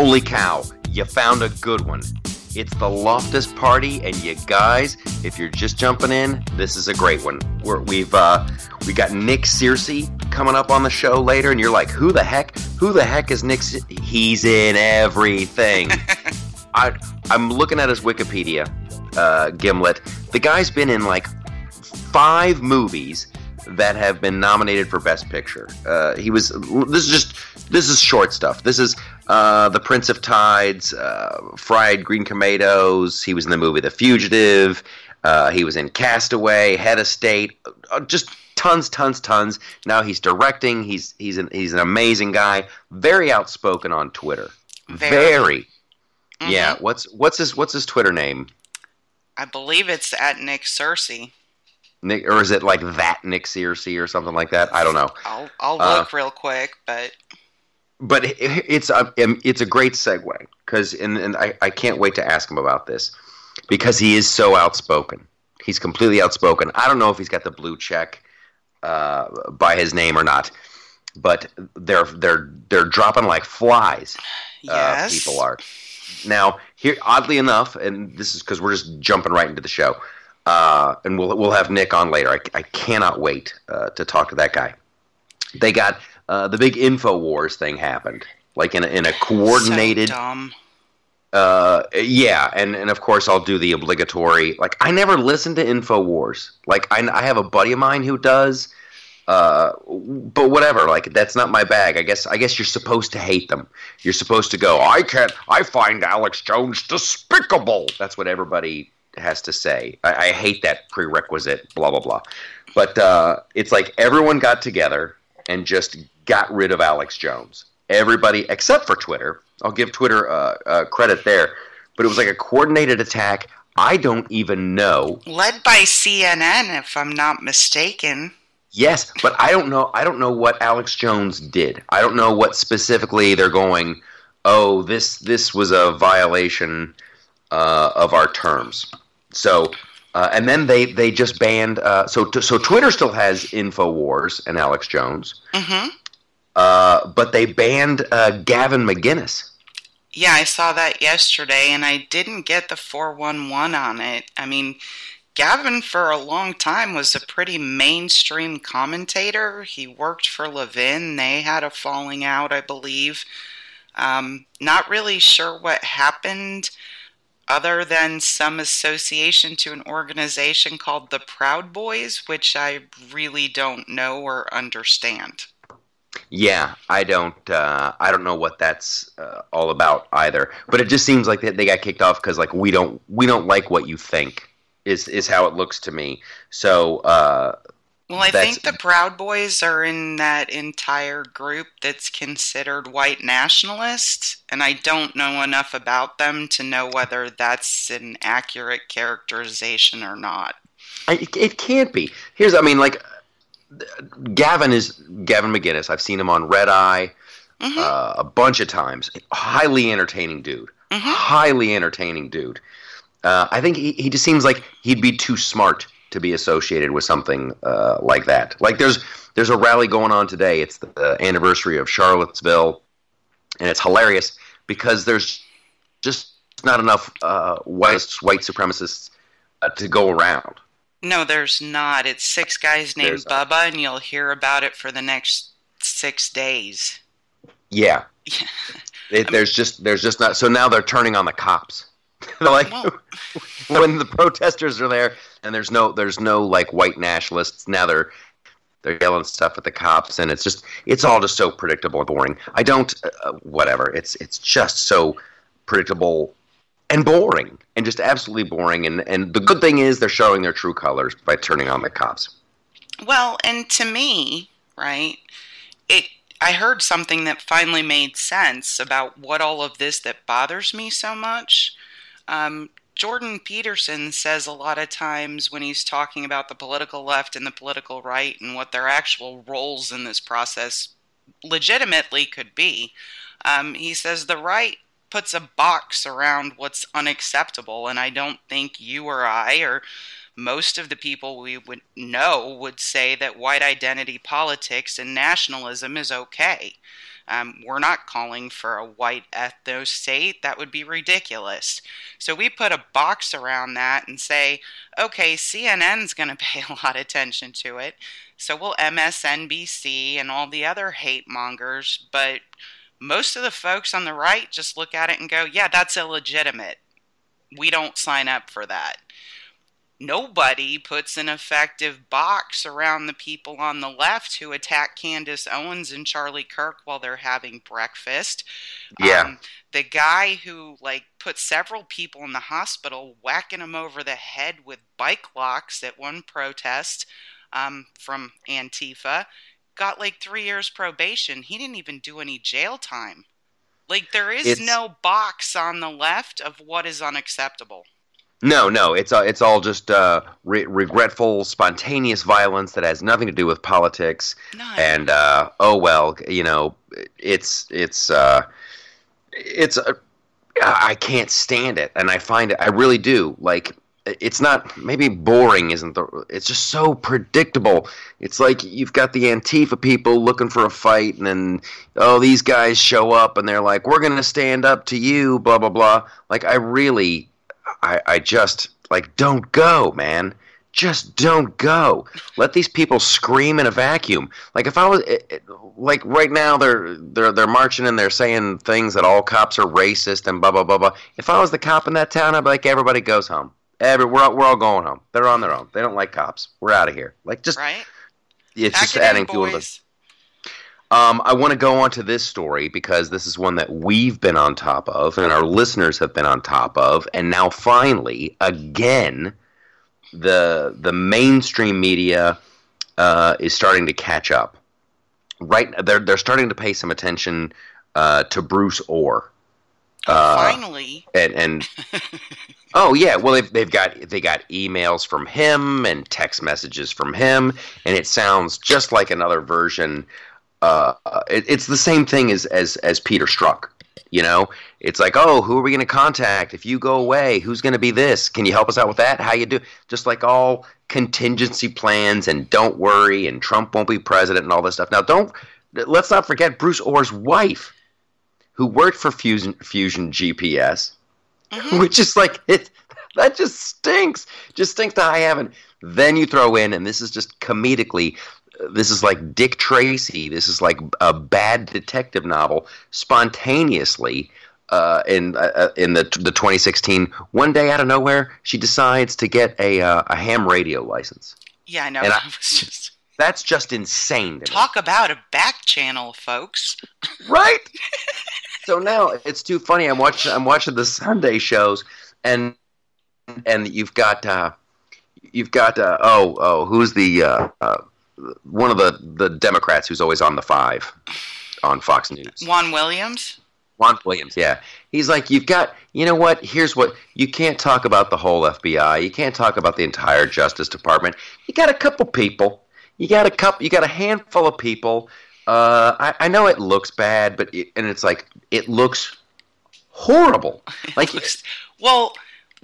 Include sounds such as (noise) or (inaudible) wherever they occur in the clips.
Holy cow, you found a good one. It's the Loftus Party, and you guys, if you're just jumping in, this is a great one. We're, we've uh, we got Nick Searcy coming up on the show later, and you're like, who the heck? Who the heck is Nick? Se-? He's in everything. (laughs) I I'm looking at his Wikipedia, uh, Gimlet. The guy's been in like five movies that have been nominated for Best Picture. Uh, he was. This is just. This is short stuff. This is uh, The Prince of Tides, uh, Fried Green Tomatoes. He was in the movie The Fugitive. Uh, he was in Castaway, Head of State. Uh, just tons, tons, tons. Now he's directing. He's he's an he's an amazing guy. Very outspoken on Twitter. Very. Very. Mm-hmm. Yeah. What's what's his what's his Twitter name? I believe it's at Nick Searcy. Nick, or is it like that Nick Searcy or something like that? I don't know. I'll I'll look uh, real quick, but but it's a it's a great segue because and, and I, I can't wait to ask him about this because he is so outspoken. He's completely outspoken. I don't know if he's got the blue check uh, by his name or not, but they're they're they're dropping like flies. Uh, yes, people are. Now here, oddly enough, and this is because we're just jumping right into the show. Uh, and we'll we'll have Nick on later. I, I cannot wait uh, to talk to that guy. They got uh, the big Infowars thing happened, like in a, in a coordinated. So dumb. Uh, yeah, and and of course I'll do the obligatory. Like I never listened to Infowars. Like I, I have a buddy of mine who does. Uh, but whatever, like that's not my bag. I guess I guess you're supposed to hate them. You're supposed to go. I can't. I find Alex Jones despicable. That's what everybody has to say. I, I hate that prerequisite, blah blah blah. But uh, it's like everyone got together and just got rid of Alex Jones. Everybody except for Twitter. I'll give Twitter uh, uh, credit there, but it was like a coordinated attack. I don't even know. Led by CNN, if I'm not mistaken. Yes, but I don't know. I don't know what Alex Jones did. I don't know what specifically they're going. Oh, this this was a violation uh, of our terms. So, uh, and then they they just banned. Uh, so so Twitter still has Infowars and Alex Jones, mm-hmm. Uh, but they banned uh, Gavin McInnes. Yeah, I saw that yesterday, and I didn't get the four one one on it. I mean. Gavin, for a long time, was a pretty mainstream commentator. He worked for Levin. They had a falling out, I believe. Um, not really sure what happened other than some association to an organization called the Proud Boys, which I really don't know or understand. Yeah, I don't. Uh, I don't know what that's uh, all about either. But it just seems like they, they got kicked off because like we don't we don't like what you think is is how it looks to me. So uh, well, I think the Proud Boys are in that entire group that's considered white nationalist, and I don't know enough about them to know whether that's an accurate characterization or not. I, it can't be. Here's, I mean, like, Gavin is Gavin McInnes. I've seen him on Red Eye mm-hmm. uh, a bunch of times. Highly entertaining dude. Mm-hmm. Highly entertaining dude. Uh, I think he, he just seems like he'd be too smart to be associated with something uh, like that. Like there's there's a rally going on today. It's the anniversary of Charlottesville, and it's hilarious because there's just not enough uh, white white supremacists uh, to go around. No, there's not. It's six guys named there's Bubba, not. and you'll hear about it for the next six days. Yeah. it, there's just there's just not. So now they're turning on the cops. (laughs) they're like, (laughs) when the protesters are there, and there's no there's no like white nationalists now they're they're yelling stuff at the cops and it's just it's all just so predictable and boring i don't uh, whatever it's it's just so predictable and boring and just absolutely boring and and the good thing is they're showing their true colors by turning on the cops. Well and to me right it i heard something that finally made sense about what all of this that bothers me so much. Um, Jordan Peterson says a lot of times when he's talking about the political left and the political right and what their actual roles in this process legitimately could be, um, he says the right puts a box around what's unacceptable, and I don't think you or I or most of the people we would know would say that white identity politics and nationalism is okay. Um, we're not calling for a white ethno state. That would be ridiculous. So we put a box around that and say, okay, CNN's going (laughs) to pay a lot of attention to it. So will MSNBC and all the other hate mongers. But most of the folks on the right just look at it and go, yeah, that's illegitimate. We don't sign up for that nobody puts an effective box around the people on the left who attack Candace Owens and Charlie Kirk while they're having breakfast. Yeah. Um, the guy who like put several people in the hospital, whacking them over the head with bike locks at one protest um, from Antifa, got like three years probation. He didn't even do any jail time. Like there is it's... no box on the left of what is unacceptable. No, no, it's uh, it's all just uh, re- regretful, spontaneous violence that has nothing to do with politics. No. And uh, oh well, you know, it's it's uh, it's uh, I can't stand it, and I find it. I really do. Like it's not maybe boring isn't the it's just so predictable it's like you've got the antifa people looking for a fight and then oh these guys show up and they're like we're going to stand up to you blah blah blah like i really I, I just like don't go, man. Just don't go. Let these people scream in a vacuum. Like if I was like right now, they're they're they're marching and they're saying things that all cops are racist and blah blah blah blah. If I was the cop in that town, I'd be like, everybody goes home. Every we're all, we're all going home. They're on their own. They don't like cops. We're out of here. Like just right. It's just adding fuel to the um, I want to go on to this story because this is one that we've been on top of and our listeners have been on top of, and now finally, again, the the mainstream media uh, is starting to catch up. Right, they're they're starting to pay some attention uh, to Bruce Ohr. Uh, finally, and and (laughs) oh yeah, well they've they've got they got emails from him and text messages from him, and it sounds just like another version uh, it, it's the same thing as as as Peter Strzok. You know, it's like, oh, who are we going to contact if you go away? Who's going to be this? Can you help us out with that? How you do? Just like all contingency plans and don't worry and Trump won't be president and all this stuff. Now, don't let's not forget Bruce Ohr's wife, who worked for Fusion Fusion GPS, mm-hmm. which is like it. That just stinks. Just stinks to high heaven. Then you throw in, and this is just comedically this is like Dick Tracy. This is like a bad detective novel. Spontaneously, uh, in uh, uh in the the 2016, one day out of nowhere, she decides to get a uh, a ham radio license. Yeah, I know. And I, (laughs) just... That's just insane. Talk me. about a back channel, folks. right. (laughs) so now it's too funny. I'm watching I'm watching the Sunday shows, and and you've got. Uh, you've got uh, oh oh who's the uh, uh, one of the the Democrats who's always on the five on Fox News. Juan Williams. Juan Williams, yeah. He's like, you've got, you know what? Here's what you can't talk about the whole FBI. You can't talk about the entire Justice Department. You got a couple people. You got a couple. You got a handful of people. Uh, I, I know it looks bad, but it, and it's like it looks horrible. (laughs) Like, well,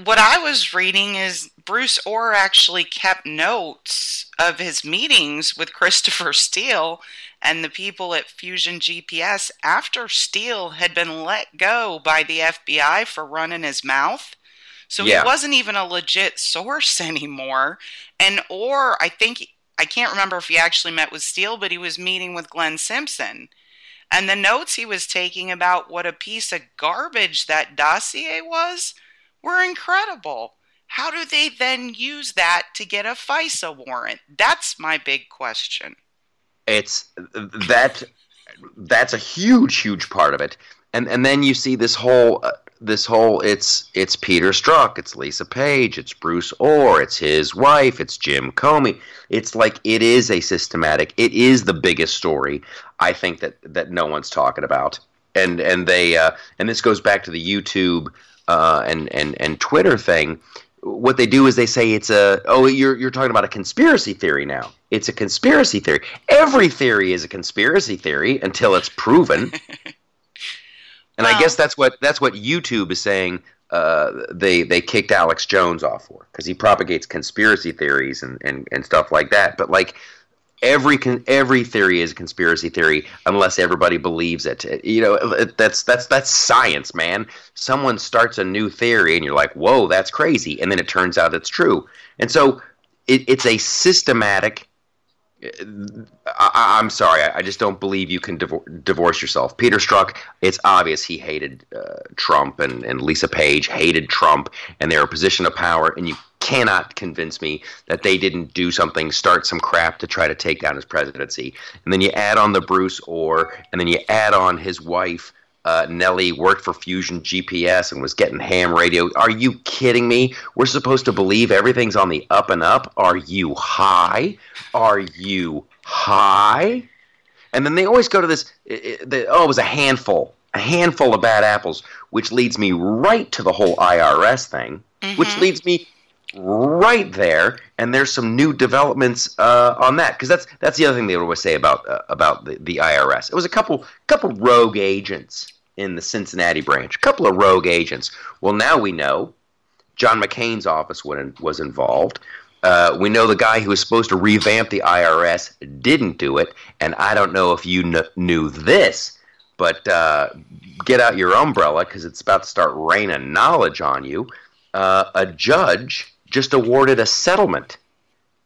what I was reading is Bruce Ohr actually kept notes of his meetings with (laughs) Christopher Steele and the people at Fusion GPS after Steele had been let go by the FBI for running his mouth. So yeah. he wasn't even a legit source (laughs) anymore. And or I think I can't remember if he actually met with Steele, but he was meeting with Glenn Simpson. And the notes he was taking about what a piece of garbage that dossier was were incredible. How do they then use that to get a FISA warrant? That's my big question. It's that that's a huge huge part of it. And and then you see this whole uh, this whole it's it's Peter Strzok, it's Lisa Page, it's Bruce Ohr, it's his wife, it's Jim Comey. It's like it is a systematic. It is the biggest story I think that that no one's talking about. And and they uh, and this goes back to the YouTube uh, and and and Twitter thing, what they do is they say it's a oh you're you're talking about a conspiracy theory now. It's a conspiracy theory. Every theory is a conspiracy theory until it's proven. (laughs) and I guess that's what that's what YouTube is saying. Uh, they they kicked Alex Jones off for because he propagates conspiracy theories and, and, and stuff like that. But like every con- every theory is a conspiracy theory unless everybody believes it. You know, that's that's that's science, man. Someone starts a new theory and you're like, "Whoa, that's crazy," and then it turns out it's true. And so it, it's a systematic. I, am sorry, I, just don't believe you can divor- divorce yourself. Peter Strzok, it's obvious he hated uh, Trump, and, and Lisa Page hated Trump, and they're a position of power, and you cannot convince me that they didn't do something, start some crap to try to take down his presidency. And then you add on the Bruce Ohr, and then you add on his wife. Uh, Nellie worked for Fusion GPS and was getting ham radio. Are you kidding me? We're supposed to believe everything's on the up and up. Are you high? Are you high? And then they always go to this. It, oh, it was a handful, a handful of bad apples, which leads me right to the whole IRS thing, mm-hmm. which leads me right there, and there's some new developments uh, on that because that's that's the other thing they always say about uh, about the, the IRS. It was a couple couple rogue agents in the Cincinnati branch, a couple of rogue agents. Well, now we know John McCain's office was involved. Uh, we know the guy who was supposed to revamp the IRS didn't do it, and I don't know if you kn- knew this, but uh, get out your umbrella because it's about to start raining knowledge on you. Uh, a judge just awarded a settlement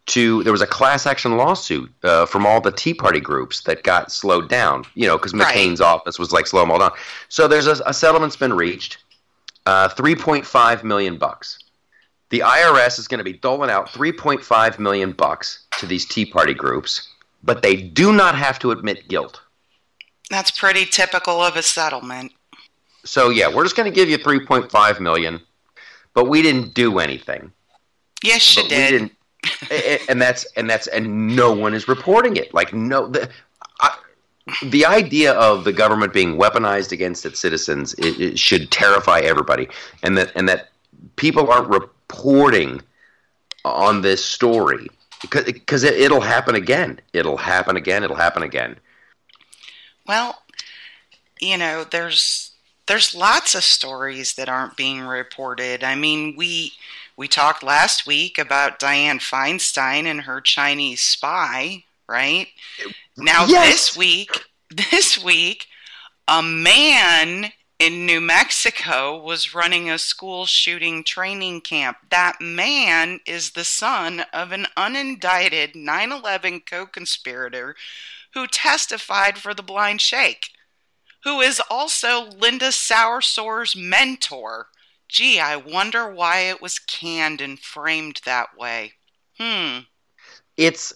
to there was a class action lawsuit uh, from all the Tea Party groups that got slowed down, you know, because McCain's right. office was like slow them all down. So there's a, a settlement's been reached, uh, 3.5 million bucks. The IRS is going to be doling out 3.5 million bucks to these Tea Party groups, but they do not have to admit guilt. That's pretty typical of a settlement. So yeah, we're just going to give you 3.5 million, but we didn't do anything. Yes, you did. And that's and that's and no one is reporting it. Like no, the, I, the idea of the government being weaponized against its citizens it, it should terrify everybody, and that and that people aren't reporting on this story because because it, it'll happen again. It'll happen again. It'll happen again. Well, you know, there's there's lots of stories that aren't being reported. I mean, we we talked last week about Dianne Feinstein and her Chinese spy, right? Now yes. this week, (laughs) this week, a man in New Mexico was running a school shooting training camp. That man is the son of an unindicted 9 11 co conspirator who testified for the Blind Sheikh who is also Linda Sarsour's mentor. Gee, I wonder why it was canned and framed that way. Hmm. It's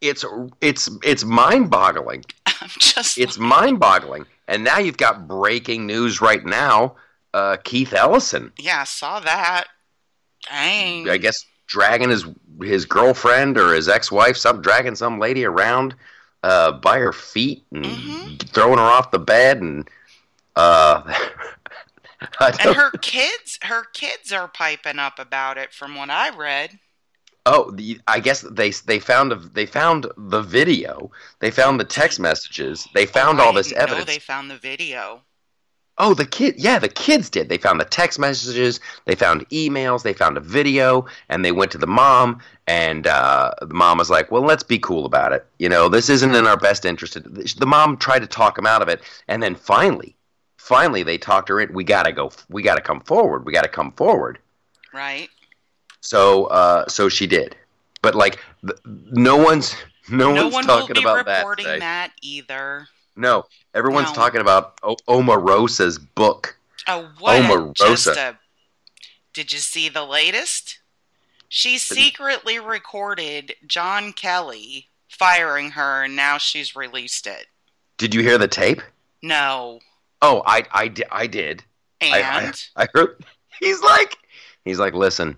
it's it's it's mind-boggling. (laughs) I'm just It's like... mind-boggling. And now you've got breaking news right now. Uh, Keith Ellison. Yeah, I saw that. Dang. I guess dragging his his girlfriend or his ex-wife, some dragging some lady around uh, by her feet and mm-hmm. throwing her off the bed and uh, (laughs) (laughs) and her kids her kids are piping up about it from what I read. Oh, the, I guess they they found a, they found the video. They found the text messages. They found oh, all this evidence. they found the video. Oh, the kid, yeah, the kids did. They found the text messages, they found emails, they found a video, and they went to the mom, and uh, the mom was like, "Well, let's be cool about it. You know, this isn't in our best interest." The mom tried to talk him out of it, and then finally, finally, they talked her in. We gotta go. We gotta come forward. We gotta come forward. Right. So, uh, so she did, but like, no one's no, no one's one talking about that. that either. No, everyone's no. talking about o- Omarosa's book. Oh, what Omarosa. A, did you see the latest? She secretly recorded John Kelly firing her, and now she's released it. Did you hear the tape? No. Oh, I, I, I did. And I, I, I heard. He's like, he's like, listen,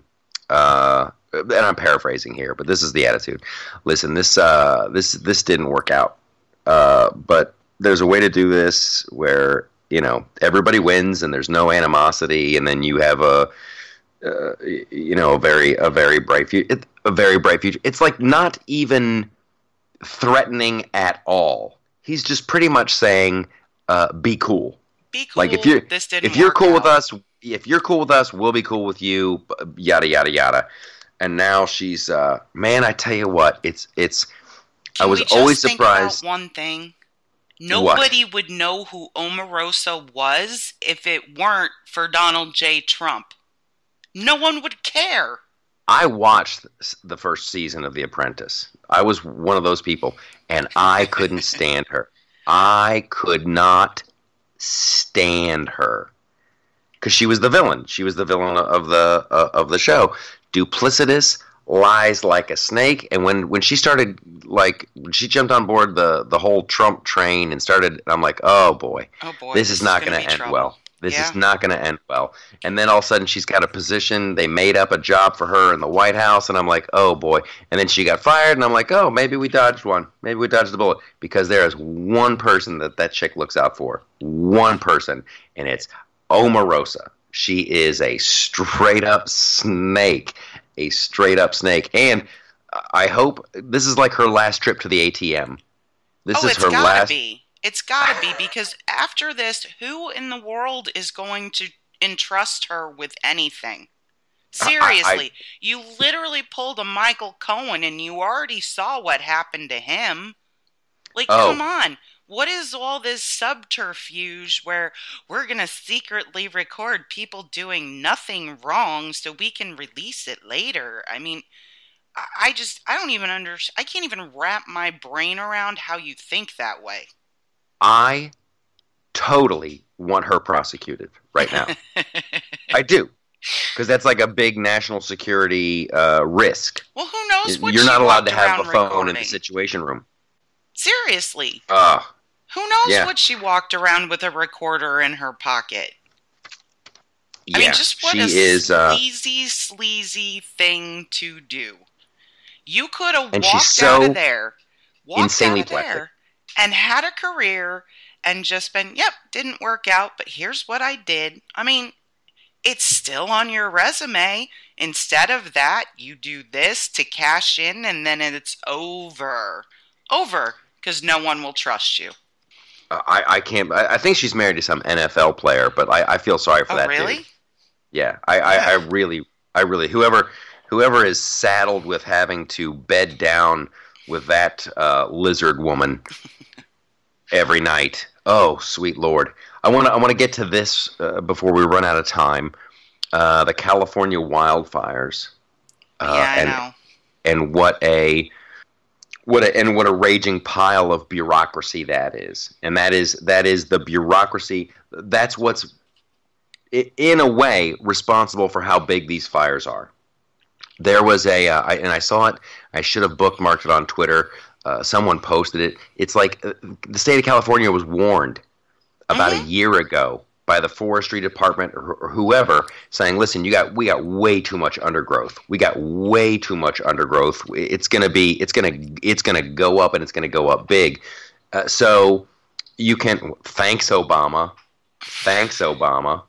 uh, and I'm paraphrasing here, but this is the attitude. Listen, this, uh, this, this didn't work out. Uh, but there's a way to do this where you know everybody wins and there's no animosity, and then you have a uh, you know a very a very bright future. A very bright future. It's like not even threatening at all. He's just pretty much saying, uh, "Be cool." Be cool. Like if you're if you're cool out. with us, if you're cool with us, we'll be cool with you. Yada yada yada. And now she's uh, man. I tell you what, it's it's Can I was always surprised. One thing. Nobody would know who Omarosa was if it weren't for Donald J. Trump. No one would care. I watched the first season of The Apprentice. I was one of those people, and I couldn't (laughs) stand her. I could not stand her because she was the villain. She was the villain of the uh, of the show. Duplicitous, lies like a snake. And when when she started, like when she jumped on board the the whole Trump train and started, I'm like, oh boy, Oh boy, this, is not going to end trouble. well. This Yeah. is not going to end well. And then all of a sudden, she's got a position. They made up a job for her in the White House, and I'm like, oh boy. And then she got fired, and I'm like, oh, maybe we dodged one. Maybe we dodged the bullet because there is one person that that chick looks out for. One person, and it's Omarosa. She is a straight up snake, a straight up snake. And I hope this is like her last trip to the ATM. This oh, is her last. be. It's gotta be because after this, who in the world is going to entrust her with anything? Seriously, you literally pulled a Michael Cohen, and you already saw what happened to him. Like, Oh. come on. What is all this subterfuge where we're going to secretly record people doing nothing wrong so we can release it later? I mean, I I just, I don't even under, I can't even wrap my brain around how you think that way. I totally want her prosecuted right now. (laughs) I do. Because that's like a big national security uh, risk. well, who knows what You're not allowed to have a phone in the situation room. Seriously, Ugh. who knows Yeah. what she walked around with a recorder in her pocket? Yeah, I mean, just what she a is. Uh, sleazy, sleazy thing to do. You could have walked she's out of there, walked insanely out of there. And had a career, and just been, yep, didn't work out, but here's what I did. I mean, it's still on your resume. Instead of that, you do this to cash in, and then it's over, over, because no one will trust you. I, I can't. I, I think she's married to some NFL player, but I, I feel sorry for Oh, that. really? Dude. Yeah, I, I, I really, I really, whoever, whoever is saddled with having to bed down with that uh, lizard woman (laughs) every night. Oh, sweet lord! I want to, I want to get to this uh, before we run out of time. Uh, the California wildfires. Uh, yeah, I and, know. and what a what a, and what a raging pile of bureaucracy that is and that is that is the bureaucracy that's what's in a way responsible for how big these fires are there was a uh, I, and i saw it i should have bookmarked it on twitter uh, someone posted it. It's like uh, the state of california was warned about a year ago by the forestry department or, or whoever saying listen you got we got way too much undergrowth. We got way too much undergrowth. It's going to be it's going to it's going to go up and it's going to go up big. Uh, so you can thanks obama. Thanks obama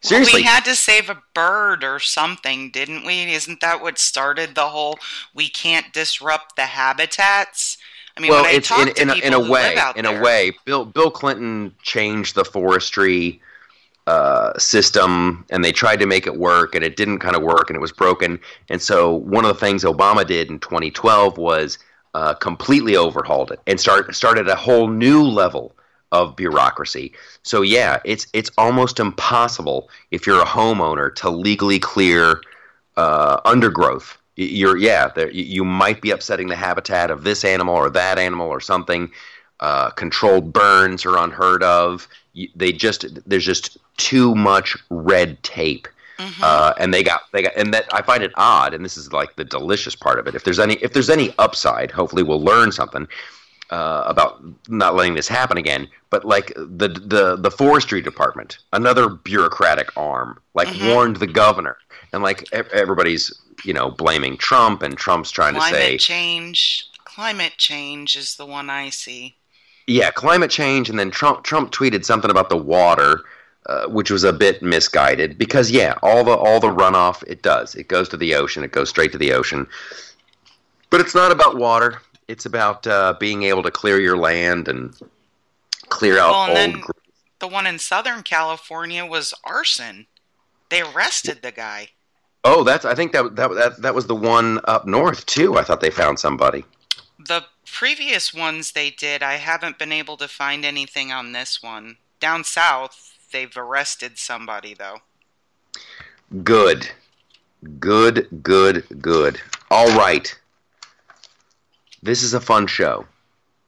seriously Well, we had to save a bird or something, didn't we? Isn't that what started the whole "we can't disrupt the habitats"? I mean, well, it's in, in, in a way. In there, a way, Bill Bill Clinton changed the forestry uh, system, and they tried to make it work, and it didn't kind of work, and it was broken. And so, one of the things Obama did in 2012 was uh, completely overhauled it and start started a whole new level of bureaucracy. So yeah, it's it's almost impossible if you're a homeowner to legally clear uh, undergrowth. You're yeah, there, you- might be upsetting the habitat of this animal or that animal or something. Uh, controlled burns are unheard of. They just there's just too much red tape, Mhm. uh, and they got they got and that I find it odd. And this is like the delicious part of it. If there's any if there's any upside, hopefully we'll learn something uh, about not letting this happen again. But like the the the forestry department, another bureaucratic arm, like Mhm. warned the governor, and like ev- everybody's you know blaming Trump, and Trump's trying climate to say climate change. Climate change is the one I see. yeah, climate change, and then Trump Trump tweeted something about the water. Uh, which was a bit misguided because yeah, all the all the runoff it does it goes to the ocean, it goes straight to the ocean. But it's not about water. It's about uh, being able to clear your land and clear out Well, and old. then- The one in Southern California was arson. They arrested the guy. oh, that's I think that that that that was the one up north too. I thought they found somebody. the previous ones they did, I haven't been able to find anything on this one. Down south, they've arrested somebody though. Good. Good, good, good. All right. This is a fun show.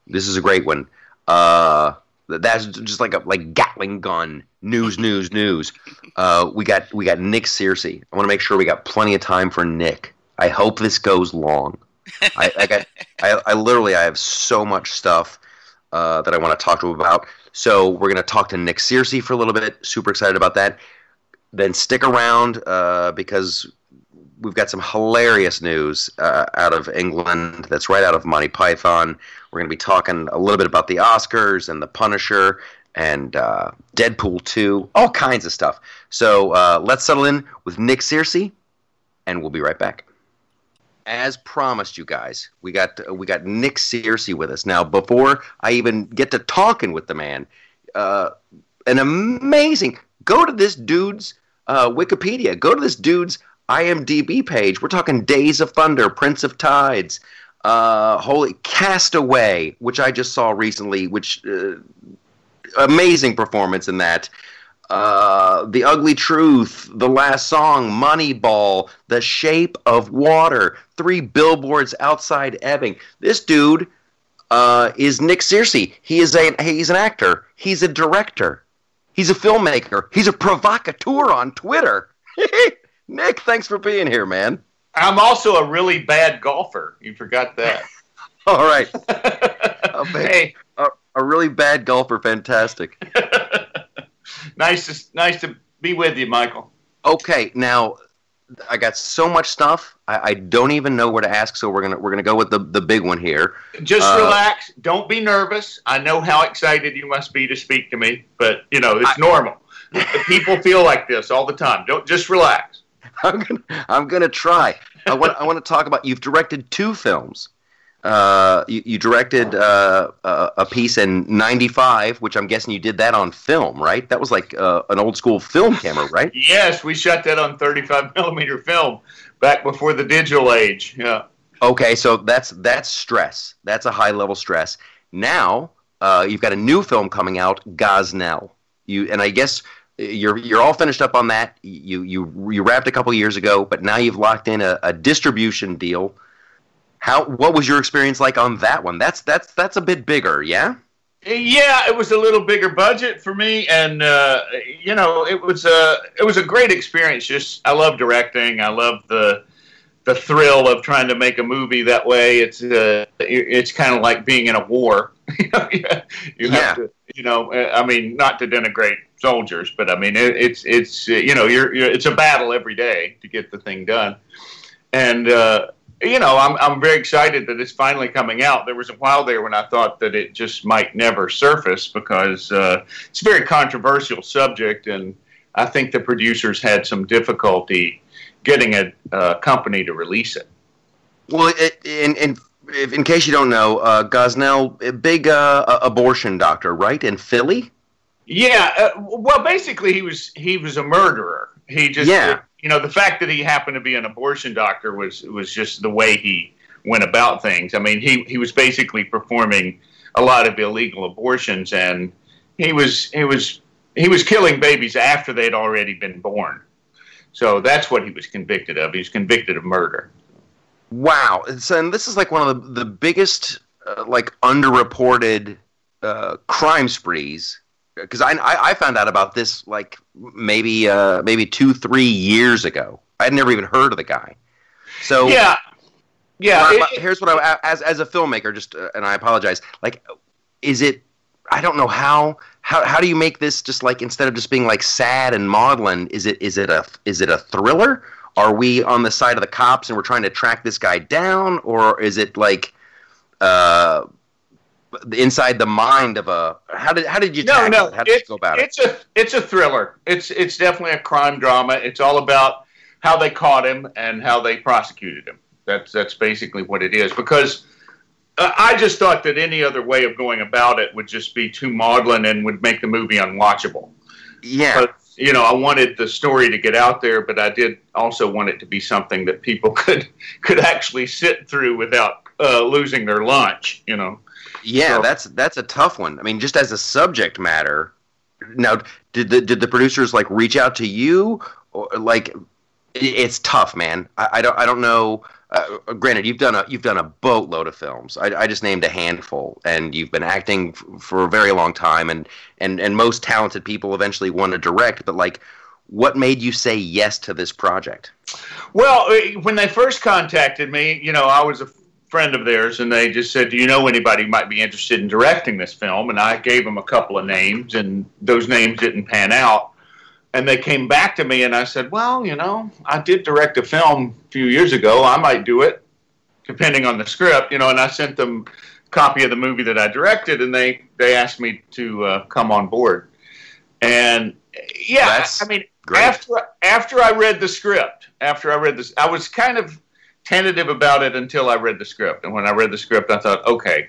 This is a great one. Uh, that's just like a like Gatling gun news, news, news. Uh, we got we got Nick Searcy. I want to make sure we got plenty of time for Nick. I hope this goes long. I, I got I, I literally I have so much stuff uh, that I want to talk to him about. So we're gonna talk to Nick Searcy for a little bit. Super excited about that. Then stick around uh, because we've got some hilarious news uh, out of England. That's right out of Monty Python. We're going to be talking a little bit about the Oscars and the Punisher and uh, Deadpool 2, all kinds of stuff. So uh, let's settle in with Nick Searcy, and we'll be right back. As promised, you guys, we got we got Nick Searcy with us now. Before I even get to talking with the man, uh, an amazing. Go to this dude's uh, Wikipedia. Go to this dude's IMDb page. We're talking Days of Thunder, Prince of Tides, uh, Holy Castaway, which I just saw recently, which uh, amazing performance in that. Uh, the Ugly Truth, The Last Song, Moneyball, The Shape of Water, Three Billboards Outside Ebbing. This dude uh, is Nick Searcy. He is a he's an actor. He's a director. He's a filmmaker. He's a provocateur on Twitter. (laughs) Nick, thanks for being here, man. I'm also a really bad golfer. You forgot that. (laughs) All right. a, (laughs) hey. a, a really bad golfer. Fantastic. (laughs) nice to nice to be with you, Michael. Okay, now I got so much stuff. I, I, don't even know where to ask. So we're gonna we're gonna go with the the big one here. Just uh, relax. Don't be nervous. I know how excited you must be to speak to me, but you know it's I, normal. People feel like this all the time. Don't just relax. (laughs) I'm gonna I'm gonna try. I want I want to talk about. You've directed two films. Uh, you, you directed uh, a piece in '95, which I'm guessing you did that on film, right? That was like uh, an old school film camera, right? (laughs) yes, we shot that on 35 (laughs) millimeter film back before the digital age. Yeah. Okay, so that's that's stress. That's a high level stress. Now uh, you've got a new film coming out, Gosnell. You and I guess you're you're all finished up on that. You you you wrapped a couple years ago, but now you've locked in a, a distribution deal. How what was your experience like on that one? That's that's that's a bit bigger, yeah. Yeah, it was a little bigger budget for me, and uh, you know, it was a it was a great experience. Just I love directing. I love the the thrill of trying to make a movie that way. It's uh, it's kind of like being in a war. (laughs) you have yeah. to, you know, I mean, not to denigrate soldiers, but I mean, it, it's it's you know, you're, you're, it's a battle every day to get the thing done, and uh, you know, I'm I'm very excited that it's finally coming out. There was a while there when I thought that it just might never surface because uh, it's a very controversial subject, and I think the producers had some difficulty getting a, a company to release it. Well, it, in, in in case you don't know, uh, Gosnell, big uh, abortion doctor, right in Philly. Yeah, uh, well, basically, he was he was a murderer. He just, yeah. you know, the fact that he happened to be an abortion doctor was was just the way he went about things. I mean, he he was basically performing a lot of illegal abortions, and he was he was he was killing babies after they'd already been born. So that's what he was convicted of. He was convicted of murder. Wow, And, so, and this is like one of the the biggest uh, like underreported uh, crime sprees because I, I found out about this like maybe uh, maybe two three years ago. I had never even heard of the guy. So yeah, yeah. it, here's what I as as a filmmaker, just uh, and I apologize. Like, is it? I don't know how how how do you make this just like instead of just being like sad and maudlin? Is it is it a is it a thriller? Are we on the side of the cops and we're trying to track this guy down, or is it like? Uh, inside the mind of a how did how did you no no it? how did it, you go about it's it? It's a it's a thriller. It's it's definitely a crime drama. It's all about how they caught him and how they prosecuted him. That's that's basically what it is. Because uh, I just thought that any other way of going about it would just be too maudlin and would make the movie unwatchable. Yeah. But, you know, I wanted the story to get out there, but I did also want it to be something that people (laughs) could could actually sit through without uh, losing their lunch. You know. Yeah, So- that's that's a tough one. I mean, just as a subject matter. Now, did the did the producers like reach out to you, or like? It's tough, man. I, I don't I don't know. Uh, granted, you've done a you've done a boatload of films. I, I just named a handful, and you've been acting f- for a very long time. And and and most talented people eventually want to direct. But like, what made you say yes to this project? Well, uh, when they first contacted me, you know, I was a friend of theirs, and they just said, "Do you know anybody might be interested in directing this film?" And I gave them a couple of names, and those names didn't pan out. And they came back to me, and I said, "Well, you know, I did direct a film a few years ago. I might do it, depending on the script, you know." And I sent them a copy of the movie that I directed, and they they asked me to uh, come on board. And yeah, That's I mean, great. after after I read the script, after I read this, I was kind of tentative about it until I read the script. And when I read the script, I thought, okay,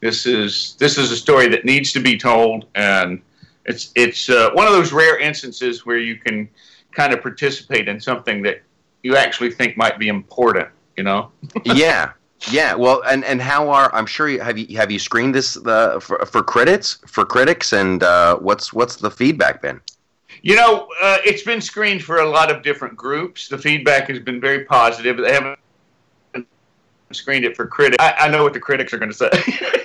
this is this is a story that needs to be told, and it's it's uh, one of those rare instances where you can kind of participate in something that you actually think might be important. You know? (laughs) yeah, yeah. Well, and and how are I'm sure you have you have you screened this uh, for for critics for critics and uh, what's what's the feedback been? You know, uh, it's been screened for a lot of different groups. The feedback has been very positive. They haven't screened it for critics. I, I know what the critics are going to say. (laughs)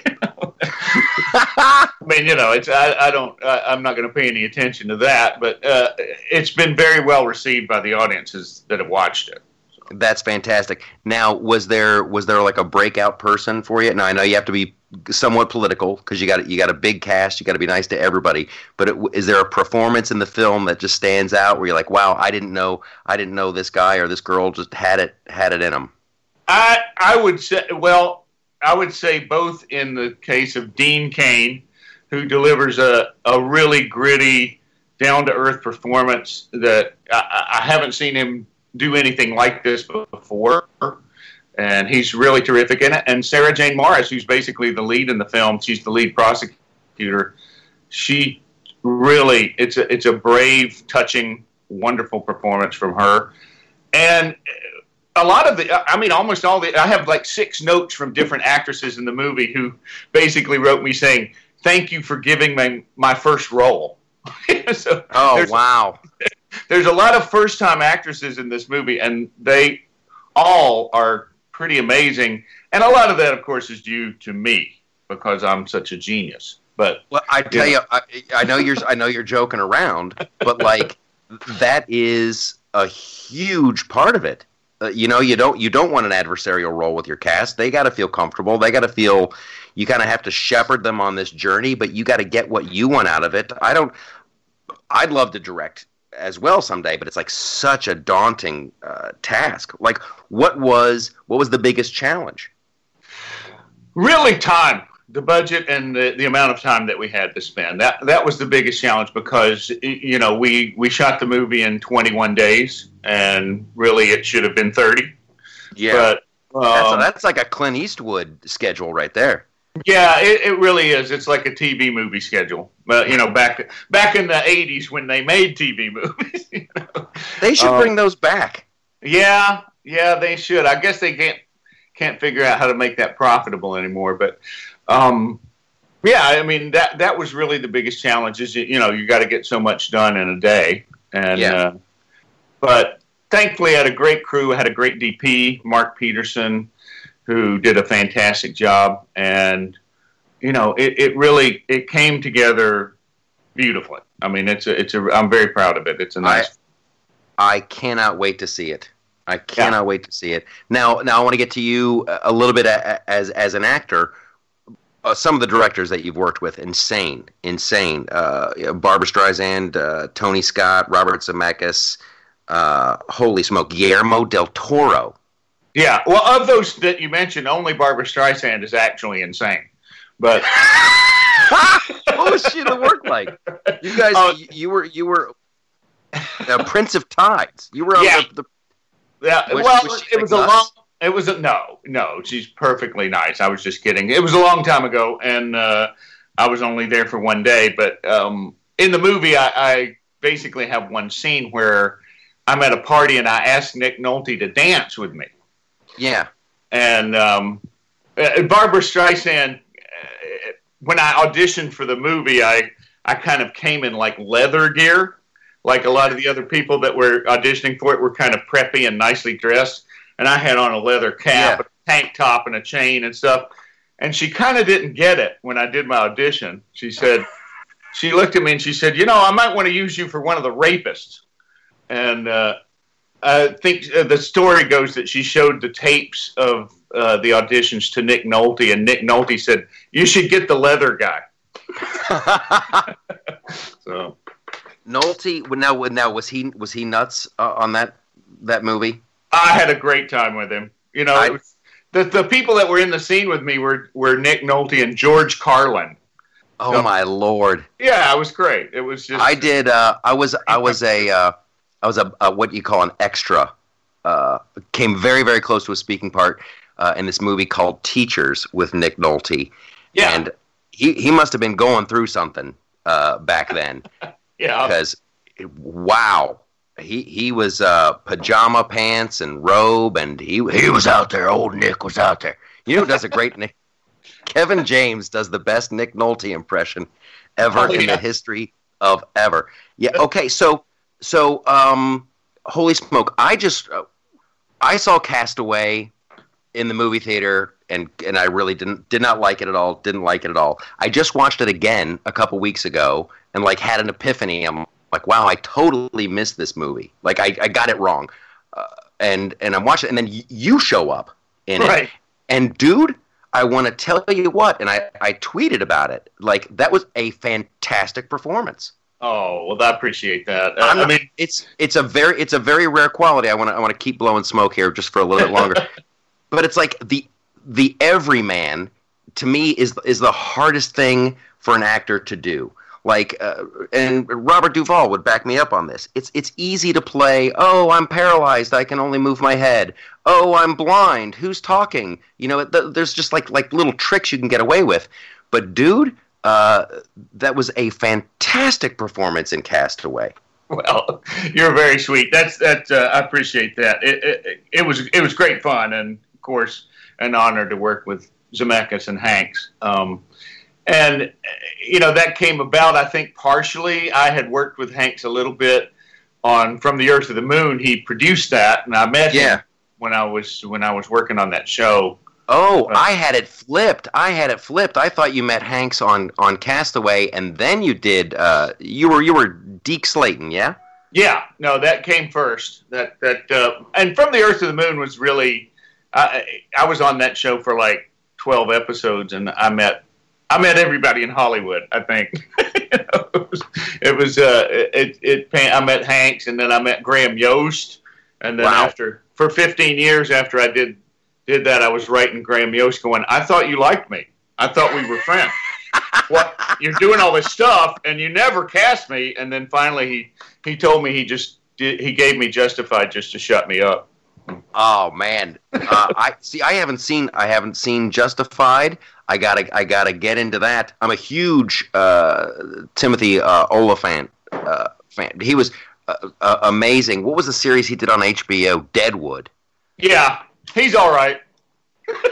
(laughs) I mean, you know, it's I, I don't I, I'm not going to pay any attention to that, but uh, it's been very well received by the audiences that have watched it. That's fantastic. Now, was there was there like a breakout person for you? Now, I know you have to be somewhat political because you got you got a big cast. You got to be nice to everybody. But it, is there a performance in the film that just stands out where you're like, wow, I didn't know I didn't know this guy or this girl just had it had it in them. I I would say well, I would say both in the case of Dean Cain, who delivers a, a really gritty, down to earth performance that I, I haven't seen him do anything like this before. And he's really terrific in it. And Sarah Jane Morris, who's basically the lead in the film, she's the lead prosecutor. She really, it's a, it's a brave, touching, wonderful performance from her. And a lot of the i mean almost all the i have like six notes from different actresses in the movie who basically wrote me saying thank you for giving me my first role (laughs) so Oh there's, wow! (laughs) there's a lot of first time actresses in this movie and they all are pretty amazing and a lot of that of course is due to me because i'm such a genius but Well, I tell Yeah. you, I, I know you're I know you're joking around, but like that is a huge part of it. Uh, you know, you don't you don't want an adversarial role with your cast. They got to feel comfortable. They got to feel you kind of have to shepherd them on this journey, but you got to get what you want out of it. I don't. I'd love to direct as well someday, but it's like such a daunting uh, task. Like, what was what was the biggest challenge? really time the budget and the, the amount of time that we had to spend that that was the biggest challenge because you know we we shot the movie in 21 days and really it should have been 30 but that's, um, that's like a Clint Eastwood schedule right there. yeah it, it really is it's like a tv movie schedule but you know back back in the 80s when they made tv movies (laughs) you know. They should Um, bring those back. Yeah, yeah, they should. I guess they can't can't figure out how to make that profitable anymore. But um, yeah, I mean that that was really the biggest challenge. Is you, you know you got to get so much done in a day, and Yeah. uh, but thankfully I had a great crew. I had a great DP, Mark Peterson, who did a fantastic job, and you know it, it really it came together beautifully. I mean it's a it's a I'm very proud of it. It's a nice. I cannot wait to see it. I cannot wait to see it. Now, now I want to get to you a- a little bit as as an actor. Uh, some of the directors that you've worked with, insane, insane. Uh, you know, Barbra Streisand, uh, Tony Scott, Robert Zemeckis. Uh, holy smoke, Guillermo del Toro. Yeah, well, of those that you mentioned, only Barbra Streisand is actually insane. But (laughs) what was she to work like? You guys, Oh. you, you were you were uh, Prince of Tides. You were on Yeah. the, the yeah, Was- well, was it was a long. It was a no, no. She's perfectly nice. I was just kidding. It was a long time ago, and uh, I was only there for one day. But um, in the movie, I, I basically have one scene where I'm at a party and I asked Nick Nolte to dance with me. yeah. and um, Barbra Streisand. Uh, when I auditioned for the movie, I I kind of came in like leather gear, like a lot of the other people that were auditioning for it were kind of preppy and nicely dressed, and I had on a leather cap, yeah. a tank top, and a chain and stuff. And she kind of didn't get it when I did my audition. She said, (laughs) she looked at me and she said, "You know, I might want to use you for one of the rapists." And uh, I think uh, the story goes that she showed the tapes of uh, the auditions to Nick Nolte, and Nick Nolte said, "You should get the leather guy." (laughs) so, Nolte. Now, now was he was he nuts uh, on that that movie? I had a great time with him. You know, I, was, the the people that were in the scene with me were were Nick Nolte and George Carlin. Oh so, my lord! Yeah, it was great. It was just. I did. Uh, I was. I was a. Uh, I was a, a, what you call an extra. Uh, came very very close to a speaking part uh, in this movie called Teachers with Nick Nolte. Yeah. And he he must have been going through something uh, back then. (laughs) yeah. Because wow, he he was uh, pajama pants and robe, and he he was out there. Old Nick was out there. You know, does a great Nick. (laughs) Kevin James does the best Nick Nolte impression ever oh, yeah. in the history of ever. Yeah. Okay. So so um, holy smoke! I just uh, I saw Castaway in the movie theater and and I really didn't did not like it at all. Didn't like it at all. I just watched it again a couple weeks ago and like had an epiphany. I'm like, wow, I totally missed this movie. Like I, I got it wrong. Uh, and and I'm watching, and then y- you show up in right. it, and dude, I want to tell you what, and I I tweeted about it. Like that was a fantastic performance. Oh well, I appreciate that. Uh, I mean, it's it's a very it's a very rare quality. I want to I want to keep blowing smoke here just for a little bit longer. (laughs) but it's like the the everyman to me is is the hardest thing for an actor to do. Like, uh, and Robert Duvall would back me up on this. It's it's easy to play. Oh, I'm paralyzed. I can only move my head. Oh, I'm blind. Who's talking? You know, th- there's just like like little tricks you can get away with. But dude, uh, that was a fantastic performance in Castaway. Well, you're very sweet. That's that. Uh, I appreciate that. It, it, it was it was great fun, and of course, an honor to work with Zemeckis and Hanks. Um, and you know that came about, I think, partially. I had worked with Hanks a little bit on From the Earth to the Moon. He produced that, and I met yeah. him when I was when I was working on that show. Oh, uh, I had it flipped. I had it flipped. I thought you met Hanks on on Castaway, and then you did. Uh, you were you were Deke Slayton, yeah. Yeah, no, that came first. That that uh, and From the Earth to the Moon was really I, I was on that show for like 12 episodes and I met I met everybody in Hollywood. I think you know, it was, it was uh, it, it I met Hanks and then I met Graham Yost and then wow. after for 15 years after I did did that I was writing Graham Yost going I thought you liked me. I thought we were friends. (laughs) what you're doing all this stuff and you never cast me and then finally he he told me he just did, he gave me justified just to shut me up. Oh man, uh, I see. I haven't seen. I haven't seen Justified. I gotta. I gotta get into that. I'm a huge uh, Timothy uh, Olyphant uh, fan. He was uh, uh, amazing. What was the series he did on HBO? Deadwood. Yeah, he's all right.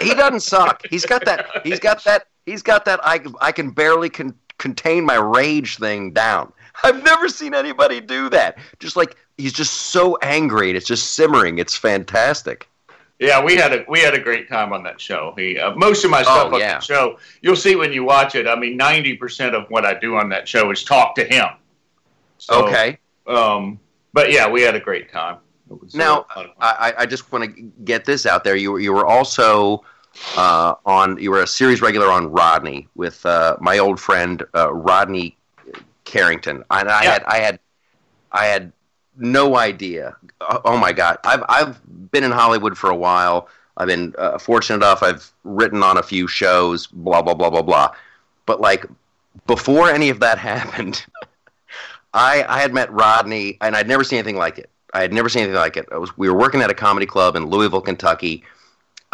he doesn't suck. He's got that. He's got that. He's got that. I I can barely con- contain my rage thing down. I've never seen anybody do that. Just like he's just so angry and it's just simmering. It's fantastic. Yeah, we had a we had a great time on that show. He uh, most of my stuff oh, on yeah. the show, you'll see when you watch it. I mean, ninety percent of what I do on that show is talk to him. So, okay. Um, but yeah, we had a great time. now, I, I just want to get this out there. You were you were also uh, on you were a series regular on Rodney with uh, my old friend uh, Rodney Carrington. And I yeah. had I had I had no idea. Oh, oh my god, I've I've been in Hollywood for a while. I've been uh, fortunate enough. I've written on a few shows. Blah blah blah blah blah. But like before any of that (laughs) happened, I I had met Rodney, and I'd never seen anything like it. I had never seen anything like it. I Was, we were working at a comedy club in Louisville, Kentucky,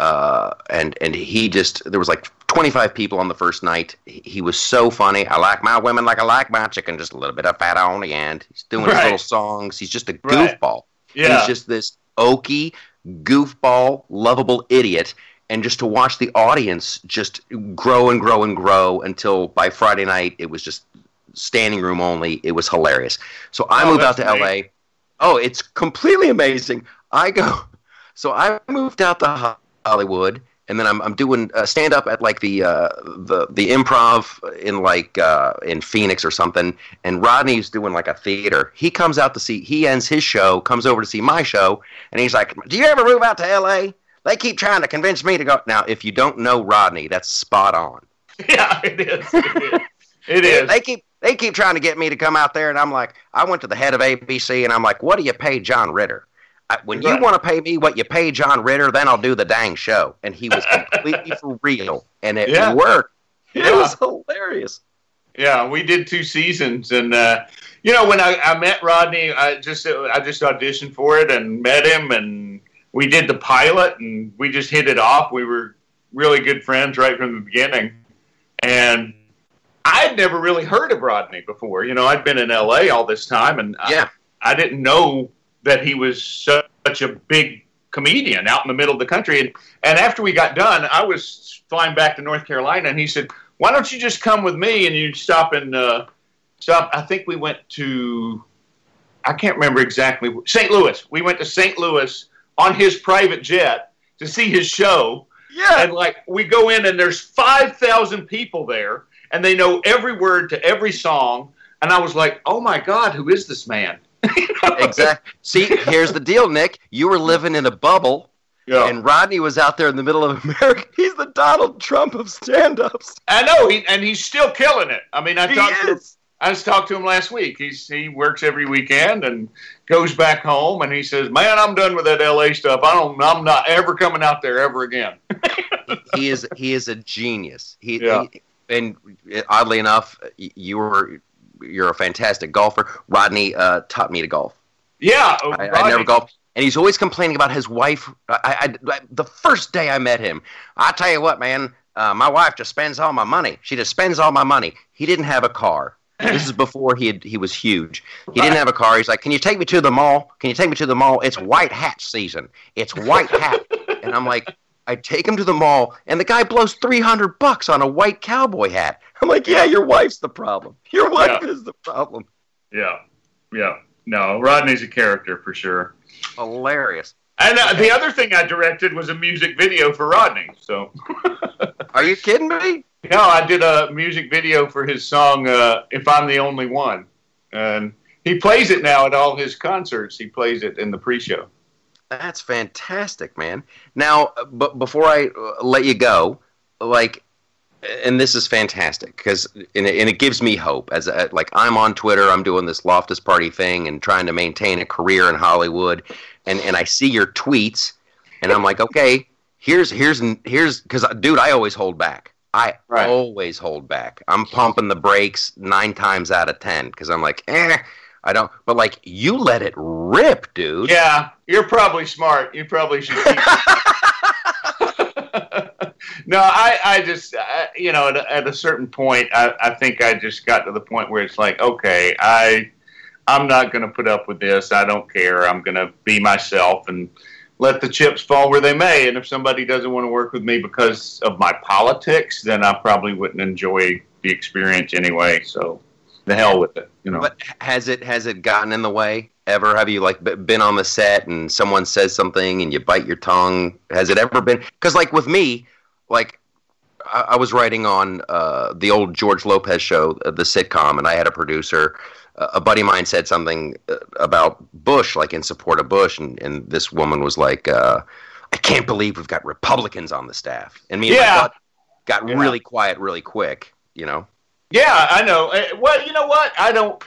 uh, and and he just there was like 25 people on the first night. He was so funny. I like my women like I like my chicken, just a little bit of fat on the end. He's doing right. his little songs. He's just a goofball. Right. Yeah. He's just this oaky, goofball, lovable idiot. and just to watch the audience just grow and grow and grow until by Friday night it was just standing room only. It was hilarious. So I Oh, moved out to that's LA. Oh, it's completely amazing. I go, (laughs) so I moved out to Hollywood, and then I'm I'm doing uh, stand up at like the uh, the the improv in like uh, in Phoenix or something. And Rodney's doing like a theater. He comes out to see. He ends his show, comes over to see my show, and he's like, "Do you ever move out to L.A.?" They keep trying to convince me to go. Now, if you don't know Rodney, that's spot on. (laughs) Yeah, it is. It is. It is. they keep they keep trying to get me to come out there, and I'm like, I went to the head of ABC, and I'm like, what do you pay John Ritter? When you want to pay me what you pay John Ritter, then I'll do the dang show. And he was (laughs) completely for real, and it Yeah. worked. It was hilarious. Yeah, we did two seasons, and uh, you know when I, I met Rodney, I just I just auditioned for it and met him, and we did the pilot, and we just hit it off. We were really good friends right from the beginning, and I'd never really heard of Rodney before. You know, I'd been in L.A. all this time, and Yeah, I, I didn't know that he was such a big comedian out in the middle of the country. And, and after we got done, I was flying back to North Carolina, and he said, "Why don't you just come with me and you stop and uh, stop?" I think we went to, I can't remember exactly, St. Louis. We went to St. Louis on his private jet to see his show yeah. and like we go in and there's 5000 people there and they know every word to every song and i was like oh my god who is this man Exactly. See, here's the deal, Nick. You were living in a bubble, yeah. and Rodney was out there in the middle of America. (laughs) He's the Donald Trump of stand-ups. i know he, and he's still killing it i mean i He talked to i just talked to him last week he's he works every weekend and goes back home and he says man i'm done with that la stuff i don't i'm not ever coming out there ever again (laughs) he is he is a genius. He, Yeah. he- and oddly enough, you were you're a fantastic golfer. Rodney uh, taught me to golf. yeah I, I never golfed, and he's always complaining about his wife. I, I, I- the first day I met him, I tell you what, man, uh, my wife just spends all my money. She just spends all my money. He didn't have a car. This is before he had, he was huge. He didn't have a car. He's like, "Can you take me to the mall? Can you take me to the mall? It's white hat season. It's white hat." and I'm like, I take him to the mall, and the guy blows three hundred bucks on a white cowboy hat. I'm like, "Yeah, your wife's the problem. Your wife Yeah. is the problem." yeah yeah no rodney's a character for sure Hilarious. And uh, the other thing I directed was a music video for Rodney. So, (laughs) Are you kidding me? no, I did a music video for his song uh, "If I'm the Only One," and he plays it now at all his concerts. He plays it in the pre-show. That's fantastic, man. Now, uh, but before I uh, let you go, like, and this is fantastic because and it, and it gives me hope as a, like I'm on Twitter, I'm doing this Loftus Party thing and trying to maintain a career in Hollywood, and and I see your tweets, and I'm like, okay, here's here's here's because dude, I always hold back. I Right. always hold back. I'm pumping the brakes nine times out of ten because I'm like, eh, I don't. But like, you let it rip, dude. Yeah, you're probably smart. You probably should. Keep (laughs) no, I, I just, I, you know, at, a- at a certain point, I, I think I just got to the point where it's like, okay, I, I'm not going to put up with this. I don't care. I'm going to be myself and let the chips fall where they may. And if somebody doesn't want to work with me because of my politics, then I probably wouldn't enjoy the experience anyway. So, the hell with it. You know. But has it has it gotten in the way ever? Have you like been on the set and someone says something and you bite your tongue? Has it ever been? Because like with me, like I, I was writing on uh, the old George Lopez show, uh, the sitcom, and I had a producer. Uh, a buddy of mine said something uh, about Bush, like in support of Bush, and, and this woman was like, uh, "I can't believe we've got Republicans on the staff." And me and my butt got Yeah. really quiet really quick. You know. Yeah, I know. Eh, Well, you know what? I don't.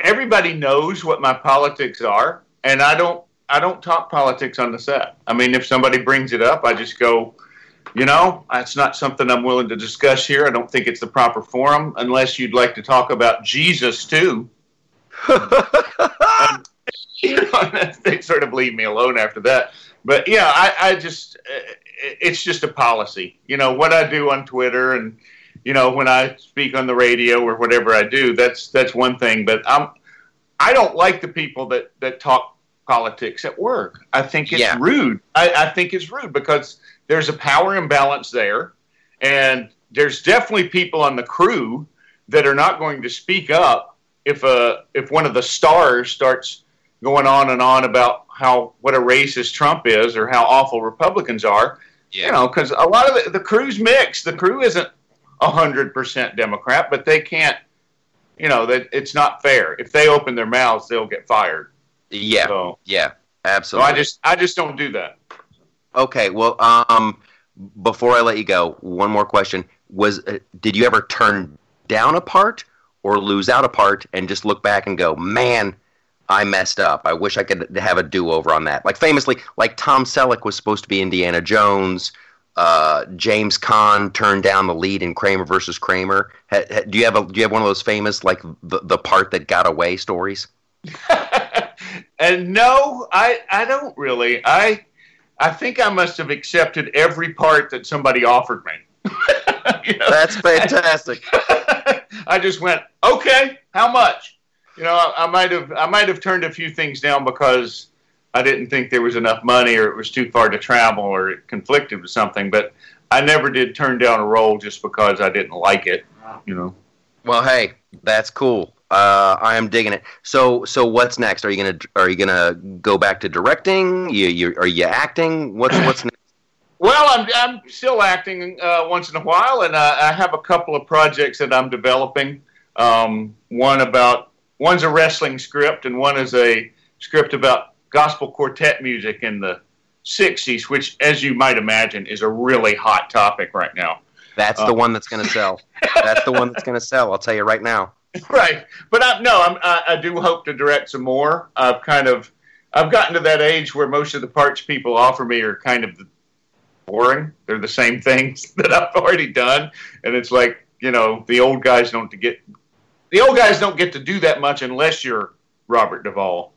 Everybody knows what my politics are, and I don't. I don't talk politics on the set. I mean, if somebody brings it up, I just go. You know, that's not something I'm willing to discuss here. I don't think it's the proper forum, unless you'd like to talk about Jesus too. (laughs) (laughs) You know, (laughs) they sort of leave me alone after that. But yeah, I, I just. eh, It's just a policy. You know what I do on Twitter and you know when I speak on the radio or whatever I do, that's that's one thing. But I'm I don't like the people that that talk politics at work. I think it's Yeah. rude. I, I think it's rude because there's a power imbalance there, and there's definitely people on the crew that are not going to speak up if a if one of the stars starts going on and on about how what a racist Trump is or how awful Republicans are. Yeah. You know, because a lot of the, the crew's mixed. The crew isn't hundred percent Democrat, but they can't. You know that it's not fair. If they open their mouths, they'll get fired. Yeah. So, yeah. Absolutely. So I just I just don't do that. Okay. Well, um, before I let you go, one more question: Was uh, did you ever turn down a part or lose out a part and just look back and go, man? I messed up. I wish I could have a do over on that. Like famously, like Tom Selleck was supposed to be Indiana Jones. Uh, James Caan turned down the lead in Kramer versus Kramer. Ha, ha, do you have a do you have one of those famous like the, the part that got away stories? (laughs) and no, I I don't really. I I think I must have accepted every part that somebody offered me. (laughs) you know, That's fantastic. (laughs) I just went, okay, how much? You know, I, I might have I might have turned a few things down because I didn't think there was enough money or it was too far to travel or it conflicted with something, but I never did turn down a role just because I didn't like it, you know. Well, hey, that's cool. Uh, I am digging it. So, so what's next? Are you gonna are you gonna go back to directing? You, you are you acting? What's what's next? Well, I'm I'm still acting uh, once in a while, and uh, I have a couple of projects that I'm developing. Um, one about one's a wrestling script, and one is a script about gospel quartet music in the '60s, which, as you might imagine, is a really hot topic right now. That's the uh, one that's going to sell. that's the one that's going to sell. I'll tell you right now. (laughs) right. But I, no, I'm, I, I do hope to direct some more. I've kind of, I've gotten to that age where most of the parts people offer me are kind of boring. They're the same things (laughs) that I've already done, and it's like you know the old guys don't get the old guys don't get to do that much unless you're Robert Duvall.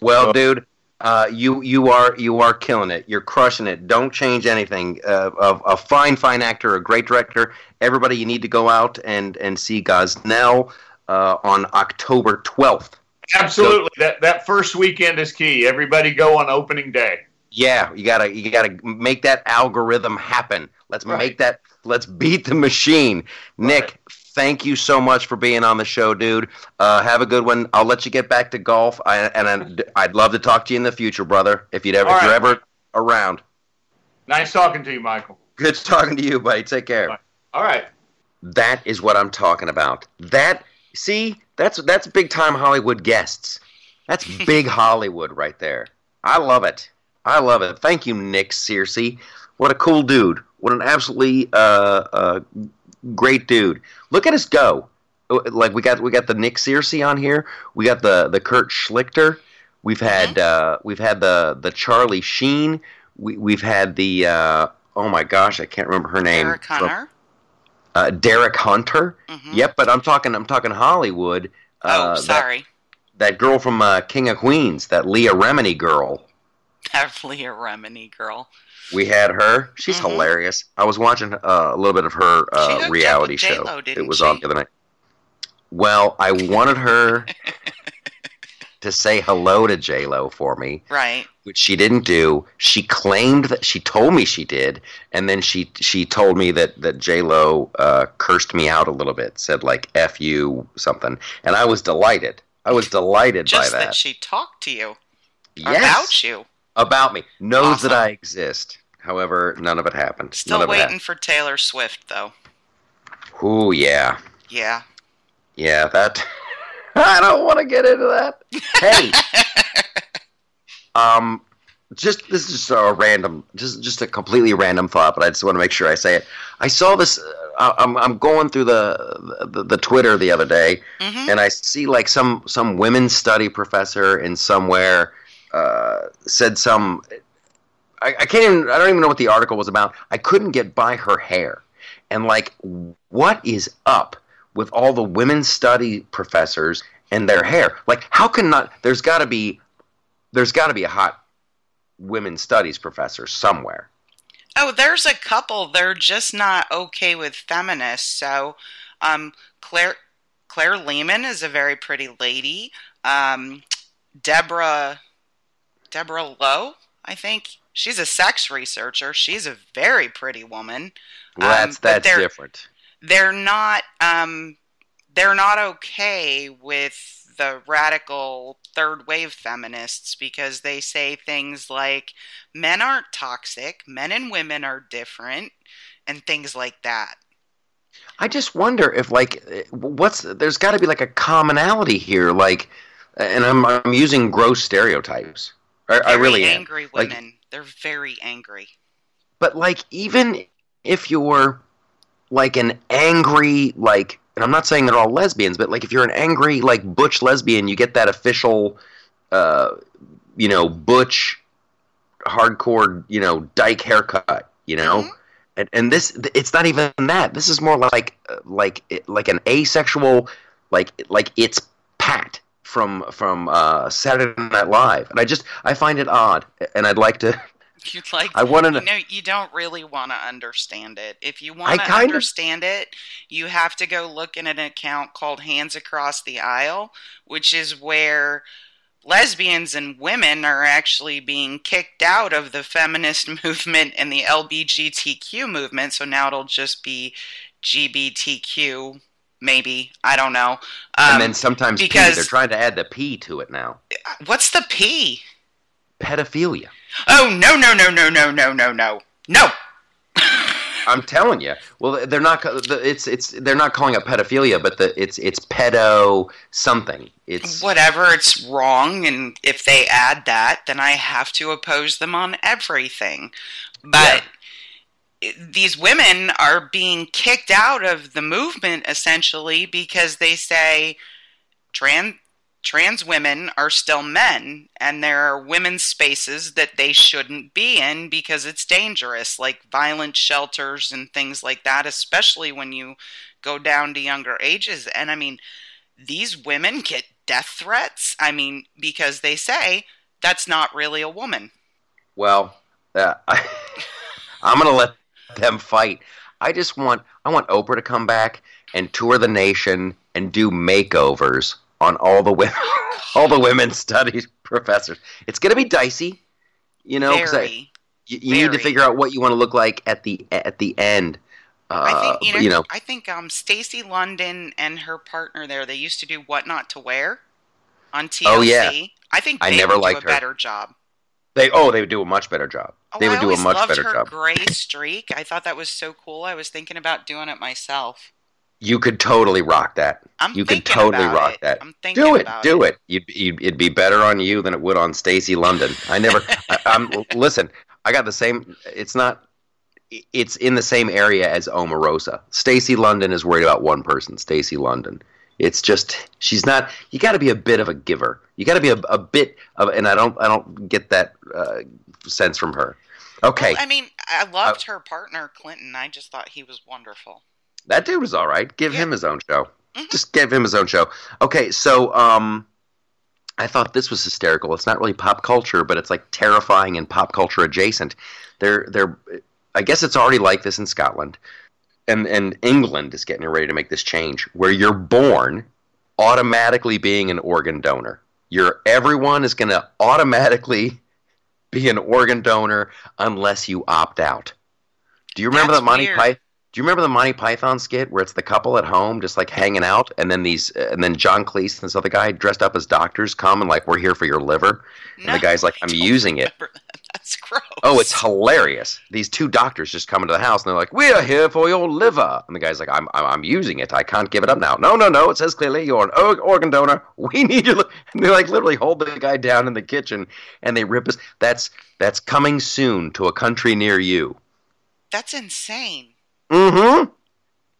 Well, dude, uh, you you are you are killing it. You're crushing it. Don't change anything. Uh, a, a, fine fine actor, a great director. Everybody, you need to go out and and see Gosnell uh, on October 12th. Absolutely. So, that that first weekend is key. Everybody go on opening day. Yeah, you gotta you gotta make that algorithm happen. Let's right. make that. Let's beat the machine. Nick, right thank you so much for being on the show, dude. Uh, have a good one. I'll let you get back to golf, I, and I, would love to talk to you in the future, brother. If you'd ever, if you're ever around. Nice talking to you, Michael. Good talking to you, buddy. Take care. All right. That is what I'm talking about. That see, that's that's big time Hollywood guests. That's (laughs) big Hollywood right there. I love it. I love it. Thank you, Nick Searcy. What a cool dude. What an absolutely uh, uh, great dude. Look at us go. Like we got we got the Nick Searcy on here. We got the the Kurt Schlichter. We've had mm-hmm. uh, we've had the the Charlie Sheen. We we've had the uh, oh my gosh I can't remember her name. Derek Hunter. Uh, Derek Hunter. Mm-hmm. Yep, but I'm talking I'm talking Hollywood. Uh, oh, sorry. That, that girl from uh, King of Queens, that Leah Remini girl. That Leah Remini girl. We had her. She's mm-hmm. hilarious. I was watching uh, a little bit of her uh, reality show. J-Lo, it was she? on the other night. Well, I wanted her (laughs) to say hello to J Lo for me, right? Which she didn't do. She claimed that she told me she did, and then she she told me that that J Lo uh, cursed me out a little bit, said like "f you" something, and I was delighted. I was delighted Just by that. that she talked to you yes. about you about me, knows awesome. that I exist. However, none of it happened. Still waiting for Taylor Swift, though. Ooh, yeah. Yeah. Yeah, that. (laughs) I don't want to get into that. Hey. (laughs) um, just this is just a random, just just a completely random thought, but I just want to make sure I say it. I saw this. Uh, I'm I'm going through the the, the Twitter the other day, mm-hmm. and I see like some some women's study professor in somewhere uh, said some. I, I can't even. I don't even know what the article was about. I couldn't get by her hair, and like, what is up with all the women's study professors and their hair? Like, how can not? There's got to be. There's got to be a hot women's studies professor somewhere. Oh, there's a couple. They're just not okay with feminists. So, um, Claire Claire Lehmann is a very pretty lady. Um, Deborah Deborah Lowe, I think she's a sex researcher. She's a very pretty woman. Well, that's Um, that's they're- different. They're not um they're not okay with the radical third wave feminists because they say things like men aren't toxic, men and women are different and things like that. I just wonder if like what's there's got to be like a commonality here like and I'm I'm using gross stereotypes. I, I really am. angry Like- women. They're very angry. But like even if you're like an angry like and I'm not saying they're all lesbians, but like if you're an angry like butch lesbian, you get that official uh you know, butch hardcore, you know, dyke haircut, you know? Mhm. and, and this it's not even that this is more like uh, like like an asexual like like it's pat from from uh saturday night live and i just i find it odd and i'd like to (laughs) You'd like i want you to know you don't really want to understand it. If you want to kind of- understand it, you have to go look in an account called Hands Across the Aisle, which is where lesbians and women are actually being kicked out of the feminist (laughs) movement and the LGBTQ movement. So now it'll just be GBTQ, maybe. I don't know. Um, and then sometimes P, because- they're trying to add the p to it now what's the P? pedophilia Oh, no, no, no, no, no, no, no, no. No! (laughs) i'm telling you well they're not it's it's they're not calling it pedophilia but the it's it's pedo something it's whatever it's wrong and if they add that then i have to oppose them on everything but i- these women are being kicked out of the movement essentially because they say trans trans women are still men and there are women's spaces that they shouldn't be in because it's dangerous like violent shelters and things like that especially when you go down to younger ages. And i mean these women get death threats i mean because they say that's not really a woman. Well, uh, I, (laughs) I'm gonna let them fight. I just want I want Oprah to come back and tour the nation and do makeovers on all the women, (laughs) all the women studies professors. It's gonna be dicey, you know, because you, you need to figure out what you want to look like at the at the end. Uh, I think you know, you know, I think um Stacy London and her partner there they used to do what not to wear on TLC. Oh, yeah. I think I never would liked do her. better job. they oh they would do a much better job. Oh, they would I do a much loved better her job. gray streak. I thought that was so cool. I was thinking about doing it myself. You could totally rock that. I'm You could totally rock it. that. I'm thinking Do it, about do it. You'd, you'd, it'd be better on you than it would on Stacy London. I never. I, I'm (laughs) listen. I got the same. It's not. It's in the same area as Omarosa. Stacy London is worried about one person. Stacy London. It's just she's not. You got to be a bit of a giver. You got to be a, a bit of. And I don't. I don't get that uh, sense from her. Okay, Well, I mean, I loved her partner Clinton. I just thought he was wonderful. that dude was all right. Give Yeah. him his own show. Mhm. Just give him his own show. Okay, so um, I thought this was hysterical. It's not really pop culture, but it's like terrifying and pop culture adjacent. They're they're. I guess it's already like this in Scotland, and and England is getting ready to make this change where you're born automatically being an organ donor. You're everyone is going to automatically be an organ donor unless you opt out. Do you remember That's the Monty. Python? Do you remember the Monty Python skit where it's the couple at home just like hanging out, and then these, uh, and then John Cleese and this other guy dressed up as doctors come and like we're here for your liver, and No, the guy's like I'm using it. that. (laughs) (laughs) That's gross. Oh, it's hilarious. These two doctors just come into the house and they're like, "We are here for your liver," and the guy's like, "I'm I'm, I'm using it. I can't give it up now." No, no, no. It says clearly you're an or- organ donor. (laughs) We need you. (laughs) And they like literally hold the guy down in the kitchen and they rip his. That's that's coming soon to a country near you. That's insane. Mm-hmm.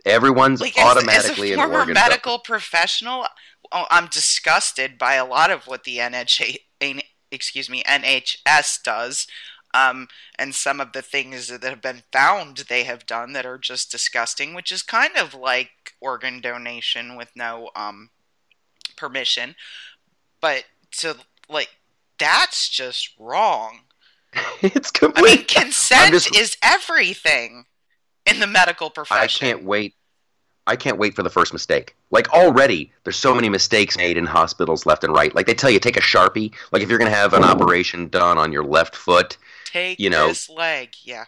Everyone's Like as, as automatically a an former medical professional, oh, I'm disgusted by a lot of what the NHA, excuse me, NHS does, um, and some of the things that have been found they have done that are just disgusting, which is kind of like organ donation with no um, permission. But to like, that's just wrong. (laughs) it's complete. I mean, consent just- is everything in the medical profession. I can't wait. I can't wait for the first mistake. Like already, there's so many mistakes made in hospitals left and right. Like they tell you, take a sharpie. Like if you're gonna have an operation done on your left foot, Take You know- this leg. Yeah.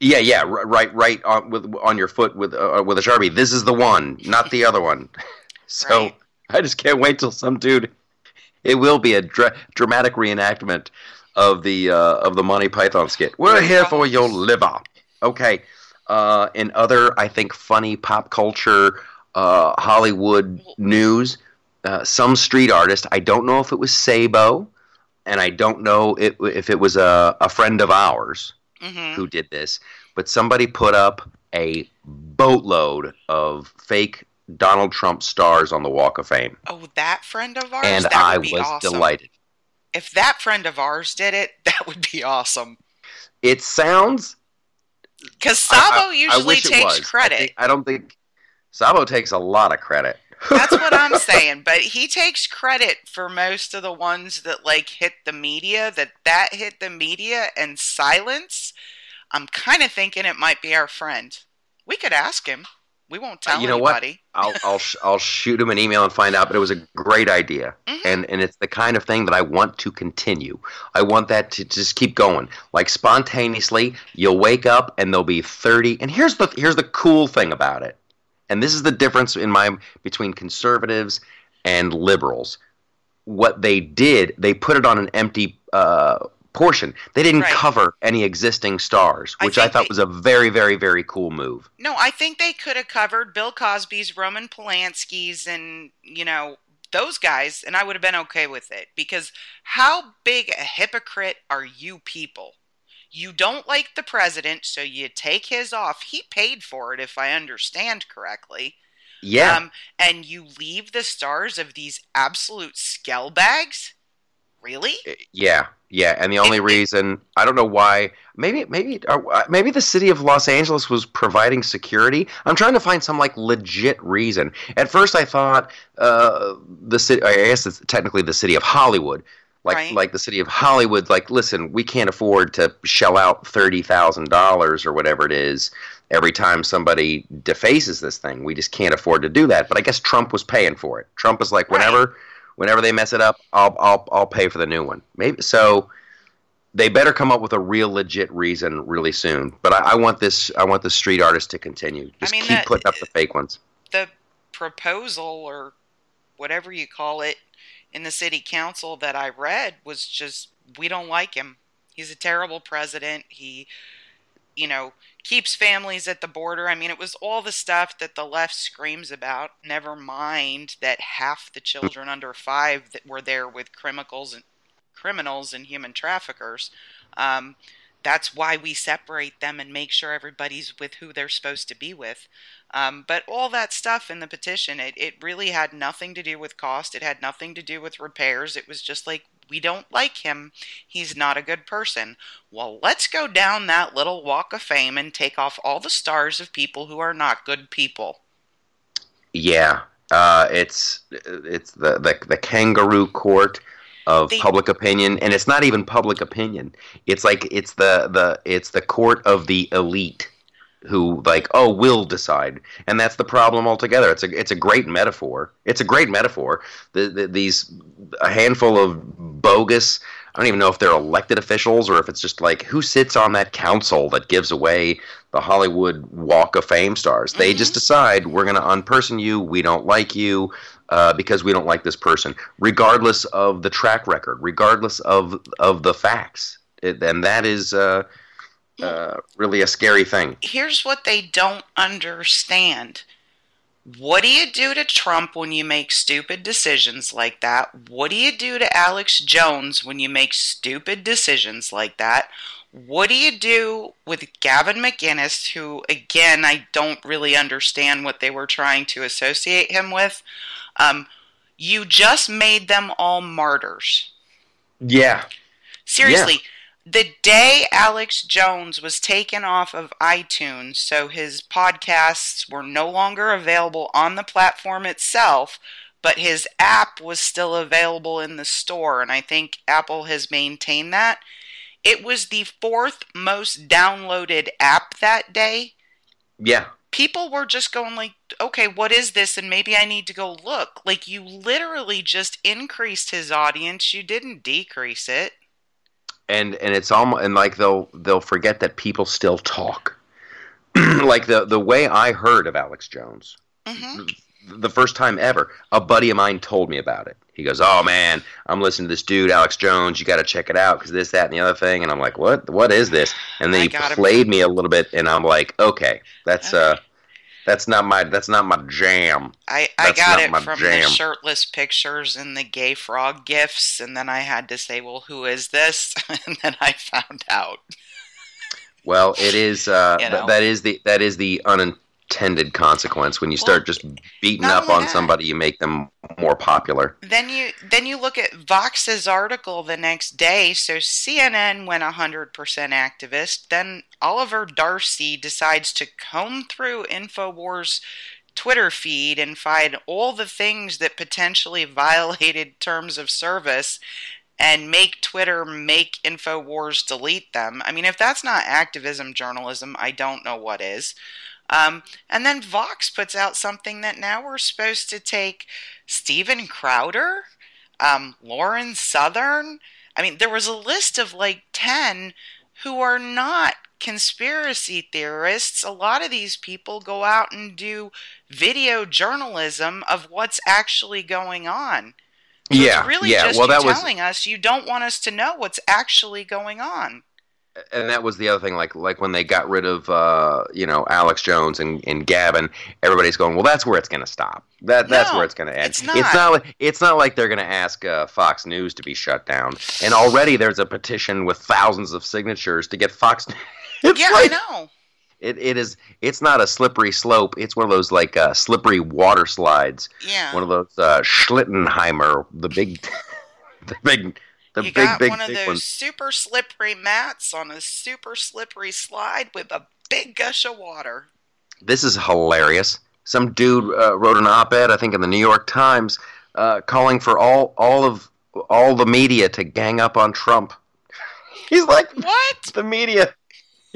Yeah, yeah, right, right on with on your foot with uh, with a sharpie. This is the one, not the other one. (laughs) So Right. I just can't wait till some dude. It will be a dra- dramatic reenactment of the uh, of the Monty Python skit. We're here for your liver. Okay. Uh, in other, I think, funny pop culture, uh, Hollywood news, uh, some street artist. I don't know if it was Sabo, and I don't know if, if it was a, a friend of ours hmm who did this, but somebody put up a boatload of fake Donald Trump stars on the Walk of Fame, Oh, that friend of ours. and I was awesome. delighted. If that friend of ours did it, (laughs) that would be awesome. It sounds. Because I- Sabo I usually wish it takes. I, credit. think- I don't think Sabo takes a lot of credit. That's what I'm (laughs) saying. But he takes credit for most of the ones that like hit the media. That that hit the media and silence. I'm kind of thinking it might be our friend. We could ask him. We won't tell Uh, you know what? anybody. I'll I'll sh- I'll shoot him an email and find out. But it was a great idea, Mhm. and and it's the kind of thing that I want to continue. I want that to just keep going, like spontaneously. You'll wake up and there'll be thirty. And here's the here's the cool thing about it, and this is the difference in my between conservatives and liberals. What they did, they put it on an empty. Uh, portion they didn't Right. cover any existing stars which i, think thought they- was a very very very cool move No, I think they could have covered Bill Cosby's, Roman Polanski's, and you know those guys, and I would have been okay with it because how big a hypocrite are you people? You don't like the president, so you take his off. He paid for it, if I understand correctly. yeah Um, and you leave the stars of these absolute bags. Really? Yeah, yeah, and the only reason I don't know why maybe maybe uh, maybe the city of Los Angeles was providing security. I'm trying to find some like legit reason. At first, I thought uh, the city. I guess it's technically the city of Hollywood. Like, Right. like the city of Hollywood, like, listen, we can't afford to shell out thirty thousand dollars or whatever it is every time somebody defaces this thing. We just can't afford to do that. But I guess Trump was paying for it. Trump was like, Right. Whenever, they mess it up, I'll, I'll, I'll pay for the new one. Maybe so. They better come up with a real legit reason really soon. But I, I want this, I want the street artist to continue. Just mean, keep that- putting up the fake ones. the proposal or whatever you call it in the city council that I read was just we don't like him. He's a terrible president. He you know, keeps families at the border. I mean, it was all the stuff that the left screams about. Never mind that half the children under 5 that were there with criminals and criminals and human traffickers. Um, that's why we separate them and make sure everybody's with who they're supposed to be with. Um, but all that stuff in the petition, it, it really had nothing to do with cost. It had nothing to do with repairs. It was just like, we don't like him. He's not a good person. Well, let's go down that little walk of fame and take off all the stars of people who are not good people. Yeah, uh, it's it's the, the the kangaroo court of They- public opinion, and it's not even public opinion. It's like it's the the it's the court of the elite who like oh we'll decide, and that's the problem altogether. It's a it's a great metaphor. It's a great metaphor. The, the, these a handful of bogus. I don't even know if they're elected officials or if it's just like who sits on that council that gives away the Hollywood Walk of Fame stars. They Mhm. just decide we're going to unperson you. We don't like you uh, because we don't like this person, regardless of the track record, regardless of of the facts. It, and that is uh, uh, really a scary thing. Here's what they don't understand. What do you do to Trump when you make stupid decisions like that? What do you do to Alex Jones when you make stupid decisions like that? What do you do with Gavin McInnes, who, again, I don't really understand what they were trying to associate him with? Um, you just made them all martyrs. Yeah, Seriously, the day Alex Jones was taken off of iTunes, so his podcasts were no longer available on the platform itself, but his app was still available in the store, and I think Apple has maintained that. It was the fourth most downloaded app that day. yeah. People were just going like, "Okay, what is this?" and maybe I need to go look. Like you literally just increased his audience. You didn't decrease it. And and it's almost and like they'll they'll forget that people still talk. (clears throat) like the the way I heard of Alex Jones, hmm the first time ever, a buddy of mine told me about it. He goes, "Oh man, I'm listening to this dude, Alex Jones. You got to check it out because this, that, and the other thing." And I'm like, "What? What is this?" And then I he played me a little bit, and I'm like, "Okay, that's Okay. uh, that's not my that's not my jam." I, I That's got it from jam. the shirtless pictures and the gay frog gifts, and then I had to say, "Well, who is this?" (laughs) and then I found out. Well, it is. Uh, You know? that is the that is the unintended consequence when you start Well, just beating up on that. somebody. You make them more popular. Then you then you look at Vox's article the next day. So CNN went 100% activist. Then Oliver Darcy decides to comb through Infowars Twitter feed and find all the things that potentially (laughs) violated terms of service and make Twitter make Infowars delete them. I mean, if that's not activism journalism, I don't know what is. Um, and then Vox puts out something that now we're supposed to take Steven Crowder, um, Lauren Southern. I mean, there was a list of like 10 who are not conspiracy theorists. A lot of these people go out and do video journalism of what's actually going on. So yeah, it's really yeah. just well, that was telling us you don't want us to know what's actually going on. And that was the other thing. Like like when they got rid of uh, you know Alex Jones and, and Gavin, everybody's going, well, that's where it's going to stop. That that's No, where it's going to end. it's not. It's not. like- It's not like they're going to ask uh, Fox News to be shut down. And already there's a petition with thousands of signatures to get Fox. (laughs) it's yeah, like, I know. It, it is. It's not a slippery slope. It's one of those like uh, slippery water slides. Yeah. One of those uh, Schlittenheimer, the big, (laughs) the big, the you big, got big, one of big those ones. super slippery mats on a super slippery slide with a big gush of water. This is hilarious. Some dude uh, wrote an op-ed, I think, in the New York Times, uh, calling for all all of all the media to gang up on Trump. (laughs) He's like, What? the media.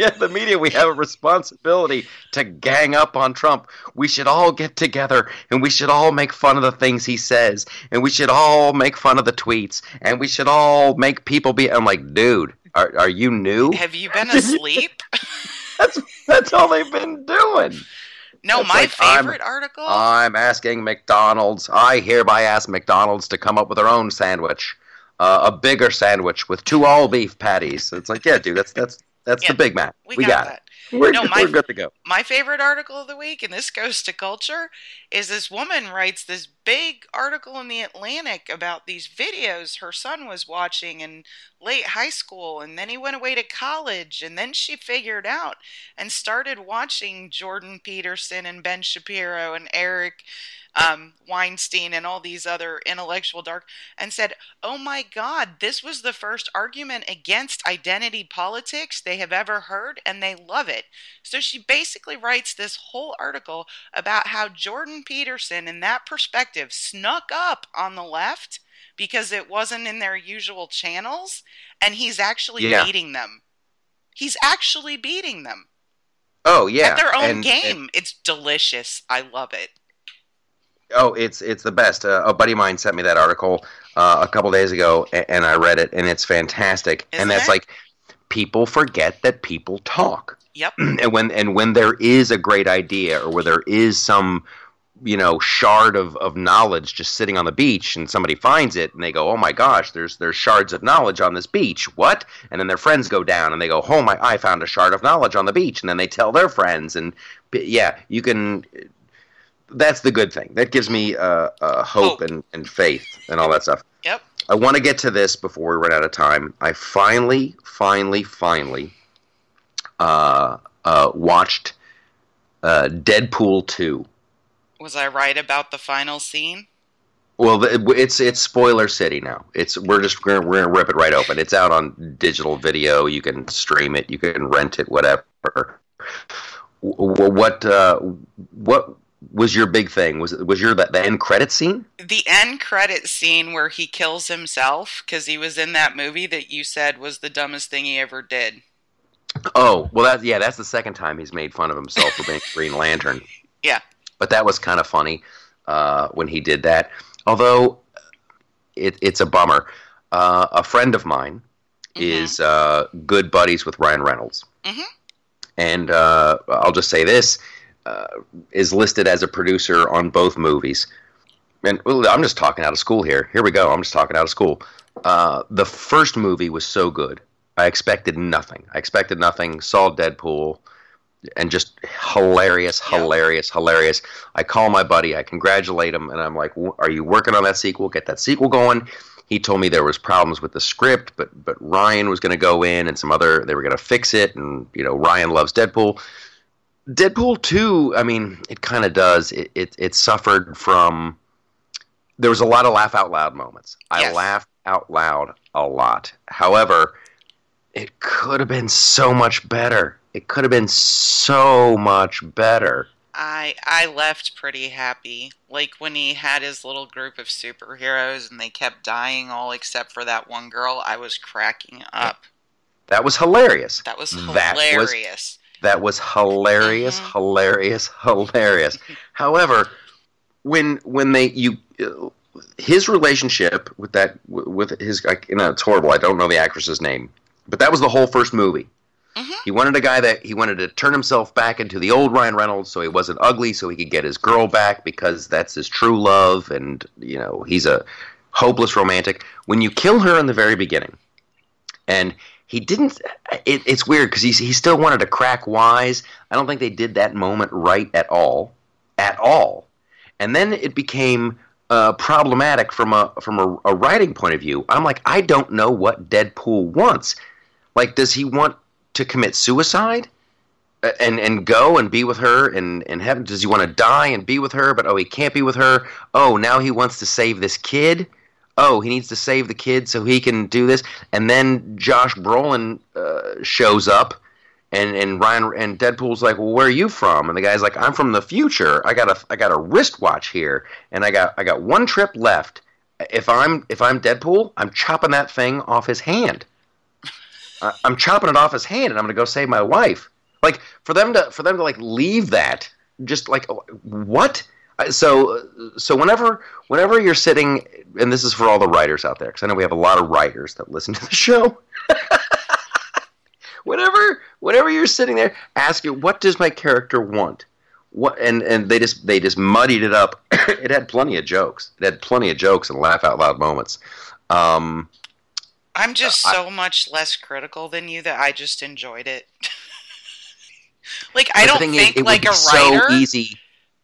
(laughs) Yeah, the media, we have a responsibility to gang up on Trump. We should all get together and we should all make fun of the things he says and we should all make fun of the tweets and we should all make people be. I'm like, dude, are, are you new? Have you been (laughs) asleep? That's, that's all they've been doing. No, It's my like, I'm- favorite article. I'm asking McDonald's. I hereby ask McDonald's to come up with their own sandwich, uh, a bigger sandwich with two all beef patties. It's like, yeah, dude, that's that's that's Yeah, the Big Mac. we, We, got, got, that. it. We're, No, my- we're good to go. My favorite article of the week, and this goes to culture, is this woman writes this big article in the Atlantic about these videos her son was watching in late high school, and then he went away to college, and then she figured out and started watching Jordan Peterson and Ben Shapiro and Eric um, Weinstein and all these other intellectual dark, and said, Oh my God, this was the first argument against identity politics they have ever heard, and they love it. So she basically writes this whole article about how Jordan Peterson, in that perspective, snuck up on the left because it wasn't in their usual channels, and he's actually Yeah. beating them. He's actually beating them Oh yeah, at their own and- game. and- it's delicious. I love it. Oh, it's it's the best. Uh, a buddy of mine sent me that article uh, a couple days ago, and, and I read it, and it's fantastic. Isn't and that's it? like people forget that people talk. Yep. (clears throat) and when and when there is a great idea or where there is some you know shard of, of knowledge just sitting on the beach and somebody finds it and they go oh my gosh there's there's shards of knowledge on this beach what and then their friends go down and they go oh my i found a shard of knowledge on the beach and then they tell their friends and yeah you can that's the good thing that gives me uh, uh, hope, Hope. And, and faith and all that stuff Yep. I want to get to this before we run out of time. I finally, finally, finally uh, uh, watched uh, Deadpool 2. Was I right about the final scene? Well, it's it's spoiler city now. It's we're just we're, we're gonna rip it right open. It's out on digital video. You can stream it. You can rent it. Whatever. What uh, what was your big thing? Was was your the, the end credit scene? The end credit scene where he kills himself because he was in that movie that you said was the dumbest thing he ever did. Oh, well, that yeah, that's the second time he's made fun of himself for being Green Lantern. (laughs) Yeah. but that was kind of funny uh, when he did that. Although it, it's a bummer. Uh, a friend of mine is uh, good buddies with Ryan Reynolds, Mhm. and uh, I'll just say this: uh, is listed as a producer on both movies. And I'm just talking out of school here. Here we go. I'm just talking out of school. Uh, the first movie was so good. I expected nothing. I expected nothing. Saw Deadpool, and just hilarious, hilarious, hilarious. I call my buddy. I congratulate him, and I'm like, "W- "Are you working on that sequel? Get that sequel going." He told me there was problems with the script, but but Ryan was going to go in, and some other they were going to fix it, and you know Ryan loves Deadpool. Deadpool two, I mean, it kind of does. It, it it suffered from. There was a lot of laugh out loud moments. I laughed out loud a lot. However, it could have been so much better. It could have been so much better. I I left pretty happy. Like when he had his little group of superheroes and they kept dying all except for that one girl, I was cracking up. That was hilarious. That was That was- hilarious. That was hilarious, Mhm. hilarious, (laughs) hilarious. However, when when they you his relationship with that with his I- you know it's horrible. I don't know the actress's name, but that was the whole first movie. Mhm. He wanted a guy that he wanted to turn himself back into the old Ryan Reynolds, so he wasn't ugly, so he could get his girl back because that's his true love, and you know he's a hopeless romantic. When you kill her in the very beginning, and he didn't. It, it's weird because he he still wanted to crack wise. I don't think they did that moment right at all, at all. And then it became uh, problematic from a from a, a writing point of view. I'm like, I don't know what Deadpool wants. Like, does he want to commit suicide? Uh, And and go and be with her in, in heaven? Does he want to die and be with her? But oh, he can't be with her. Oh, now he wants to save this kid oh, he needs to save the kid so he can do this. And then Josh Brolin uh, shows up, and and Ryan and Deadpool's like, well, where are you from? And the guy's like, I'm from the future. I got a I got a wristwatch here, and I got I got one trip left. If I'm if I'm Deadpool, I'm chopping that thing off his hand. I- I'm chopping it off his hand, and I'm gonna go save my wife. Like for them to for them to like leave that, just like what? So so whenever whenever you're sitting, and this is for all the writers out there, because I know we have a lot of writers that listen to the show. (laughs) whenever whenever you're sitting there, ask you, what does my character want? What and and they just they just muddied it up. (coughs) it had plenty of jokes. It had plenty of jokes and laugh out loud moments. Um, I'm just I- so much less critical than you that I just enjoyed it. (laughs) like I don't is, think would like a writer. so easy.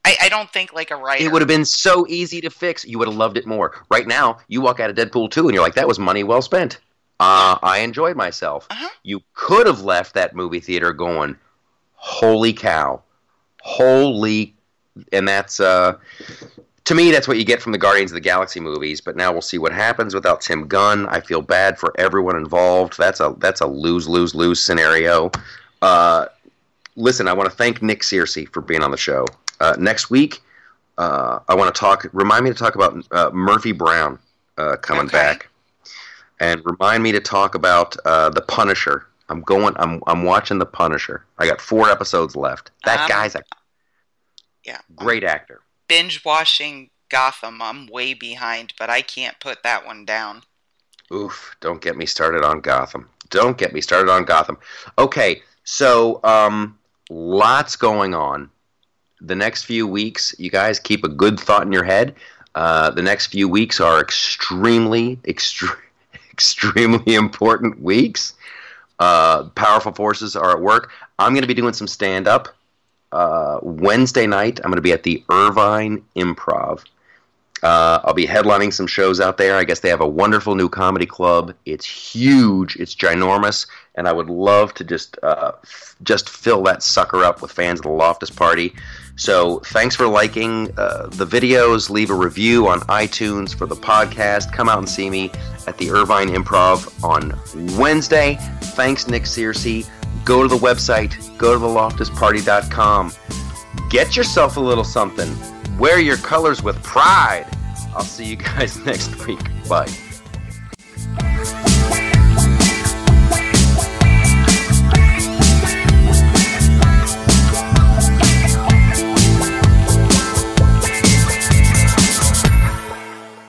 I, I don't think like a writer. It would have been so easy to fix. You would have loved it more. Right now, you walk out of Deadpool 2 and you're like, that was money well spent. Uh, I enjoyed myself. Uh-huh. You could have left that movie theater going, holy cow. Holy. And that's, uh, to me, that's what you get from the Guardians of the Galaxy movies. But now we'll see what happens without Tim Gunn. I feel bad for everyone involved. That's a that's a lose lose lose scenario. Uh, listen, I want to thank Nick Searcy for being on the show. Uh, next week, uh, I want to talk. Remind me to talk about uh, Murphy Brown uh, coming Okay. back, and remind me to talk about uh, the Punisher. I'm going. I'm I'm watching the Punisher. I got four episodes left. That Um, guy's a yeah. great actor. binge watching Gotham. I'm way behind, but I can't put that one down. Oof! Don't get me started on Gotham. Don't get me started on Gotham. Okay, so um, lots going on. The next few weeks, you guys keep a good thought in your head. Uh, the next few weeks are extremely, extre- (laughs) extremely important weeks. Uh, powerful forces are at work. I'm going to be doing some stand up. Uh, Wednesday night, I'm going to be at the Irvine Improv. Uh, I'll be headlining some shows out there. I guess they have a wonderful new comedy club. It's huge. It's ginormous, and I would love to just uh, f- just fill that sucker up with fans of the Loftus Party. So thanks for liking uh, the videos. Leave a review on iTunes for the podcast. Come out and see me at the Irvine Improv on Wednesday. Thanks, Nick Searcy. Go to the website. Go to theloftusparty.com. Get yourself a little something. Wear your colors with pride. I'll see you guys (laughs) next week. Bye.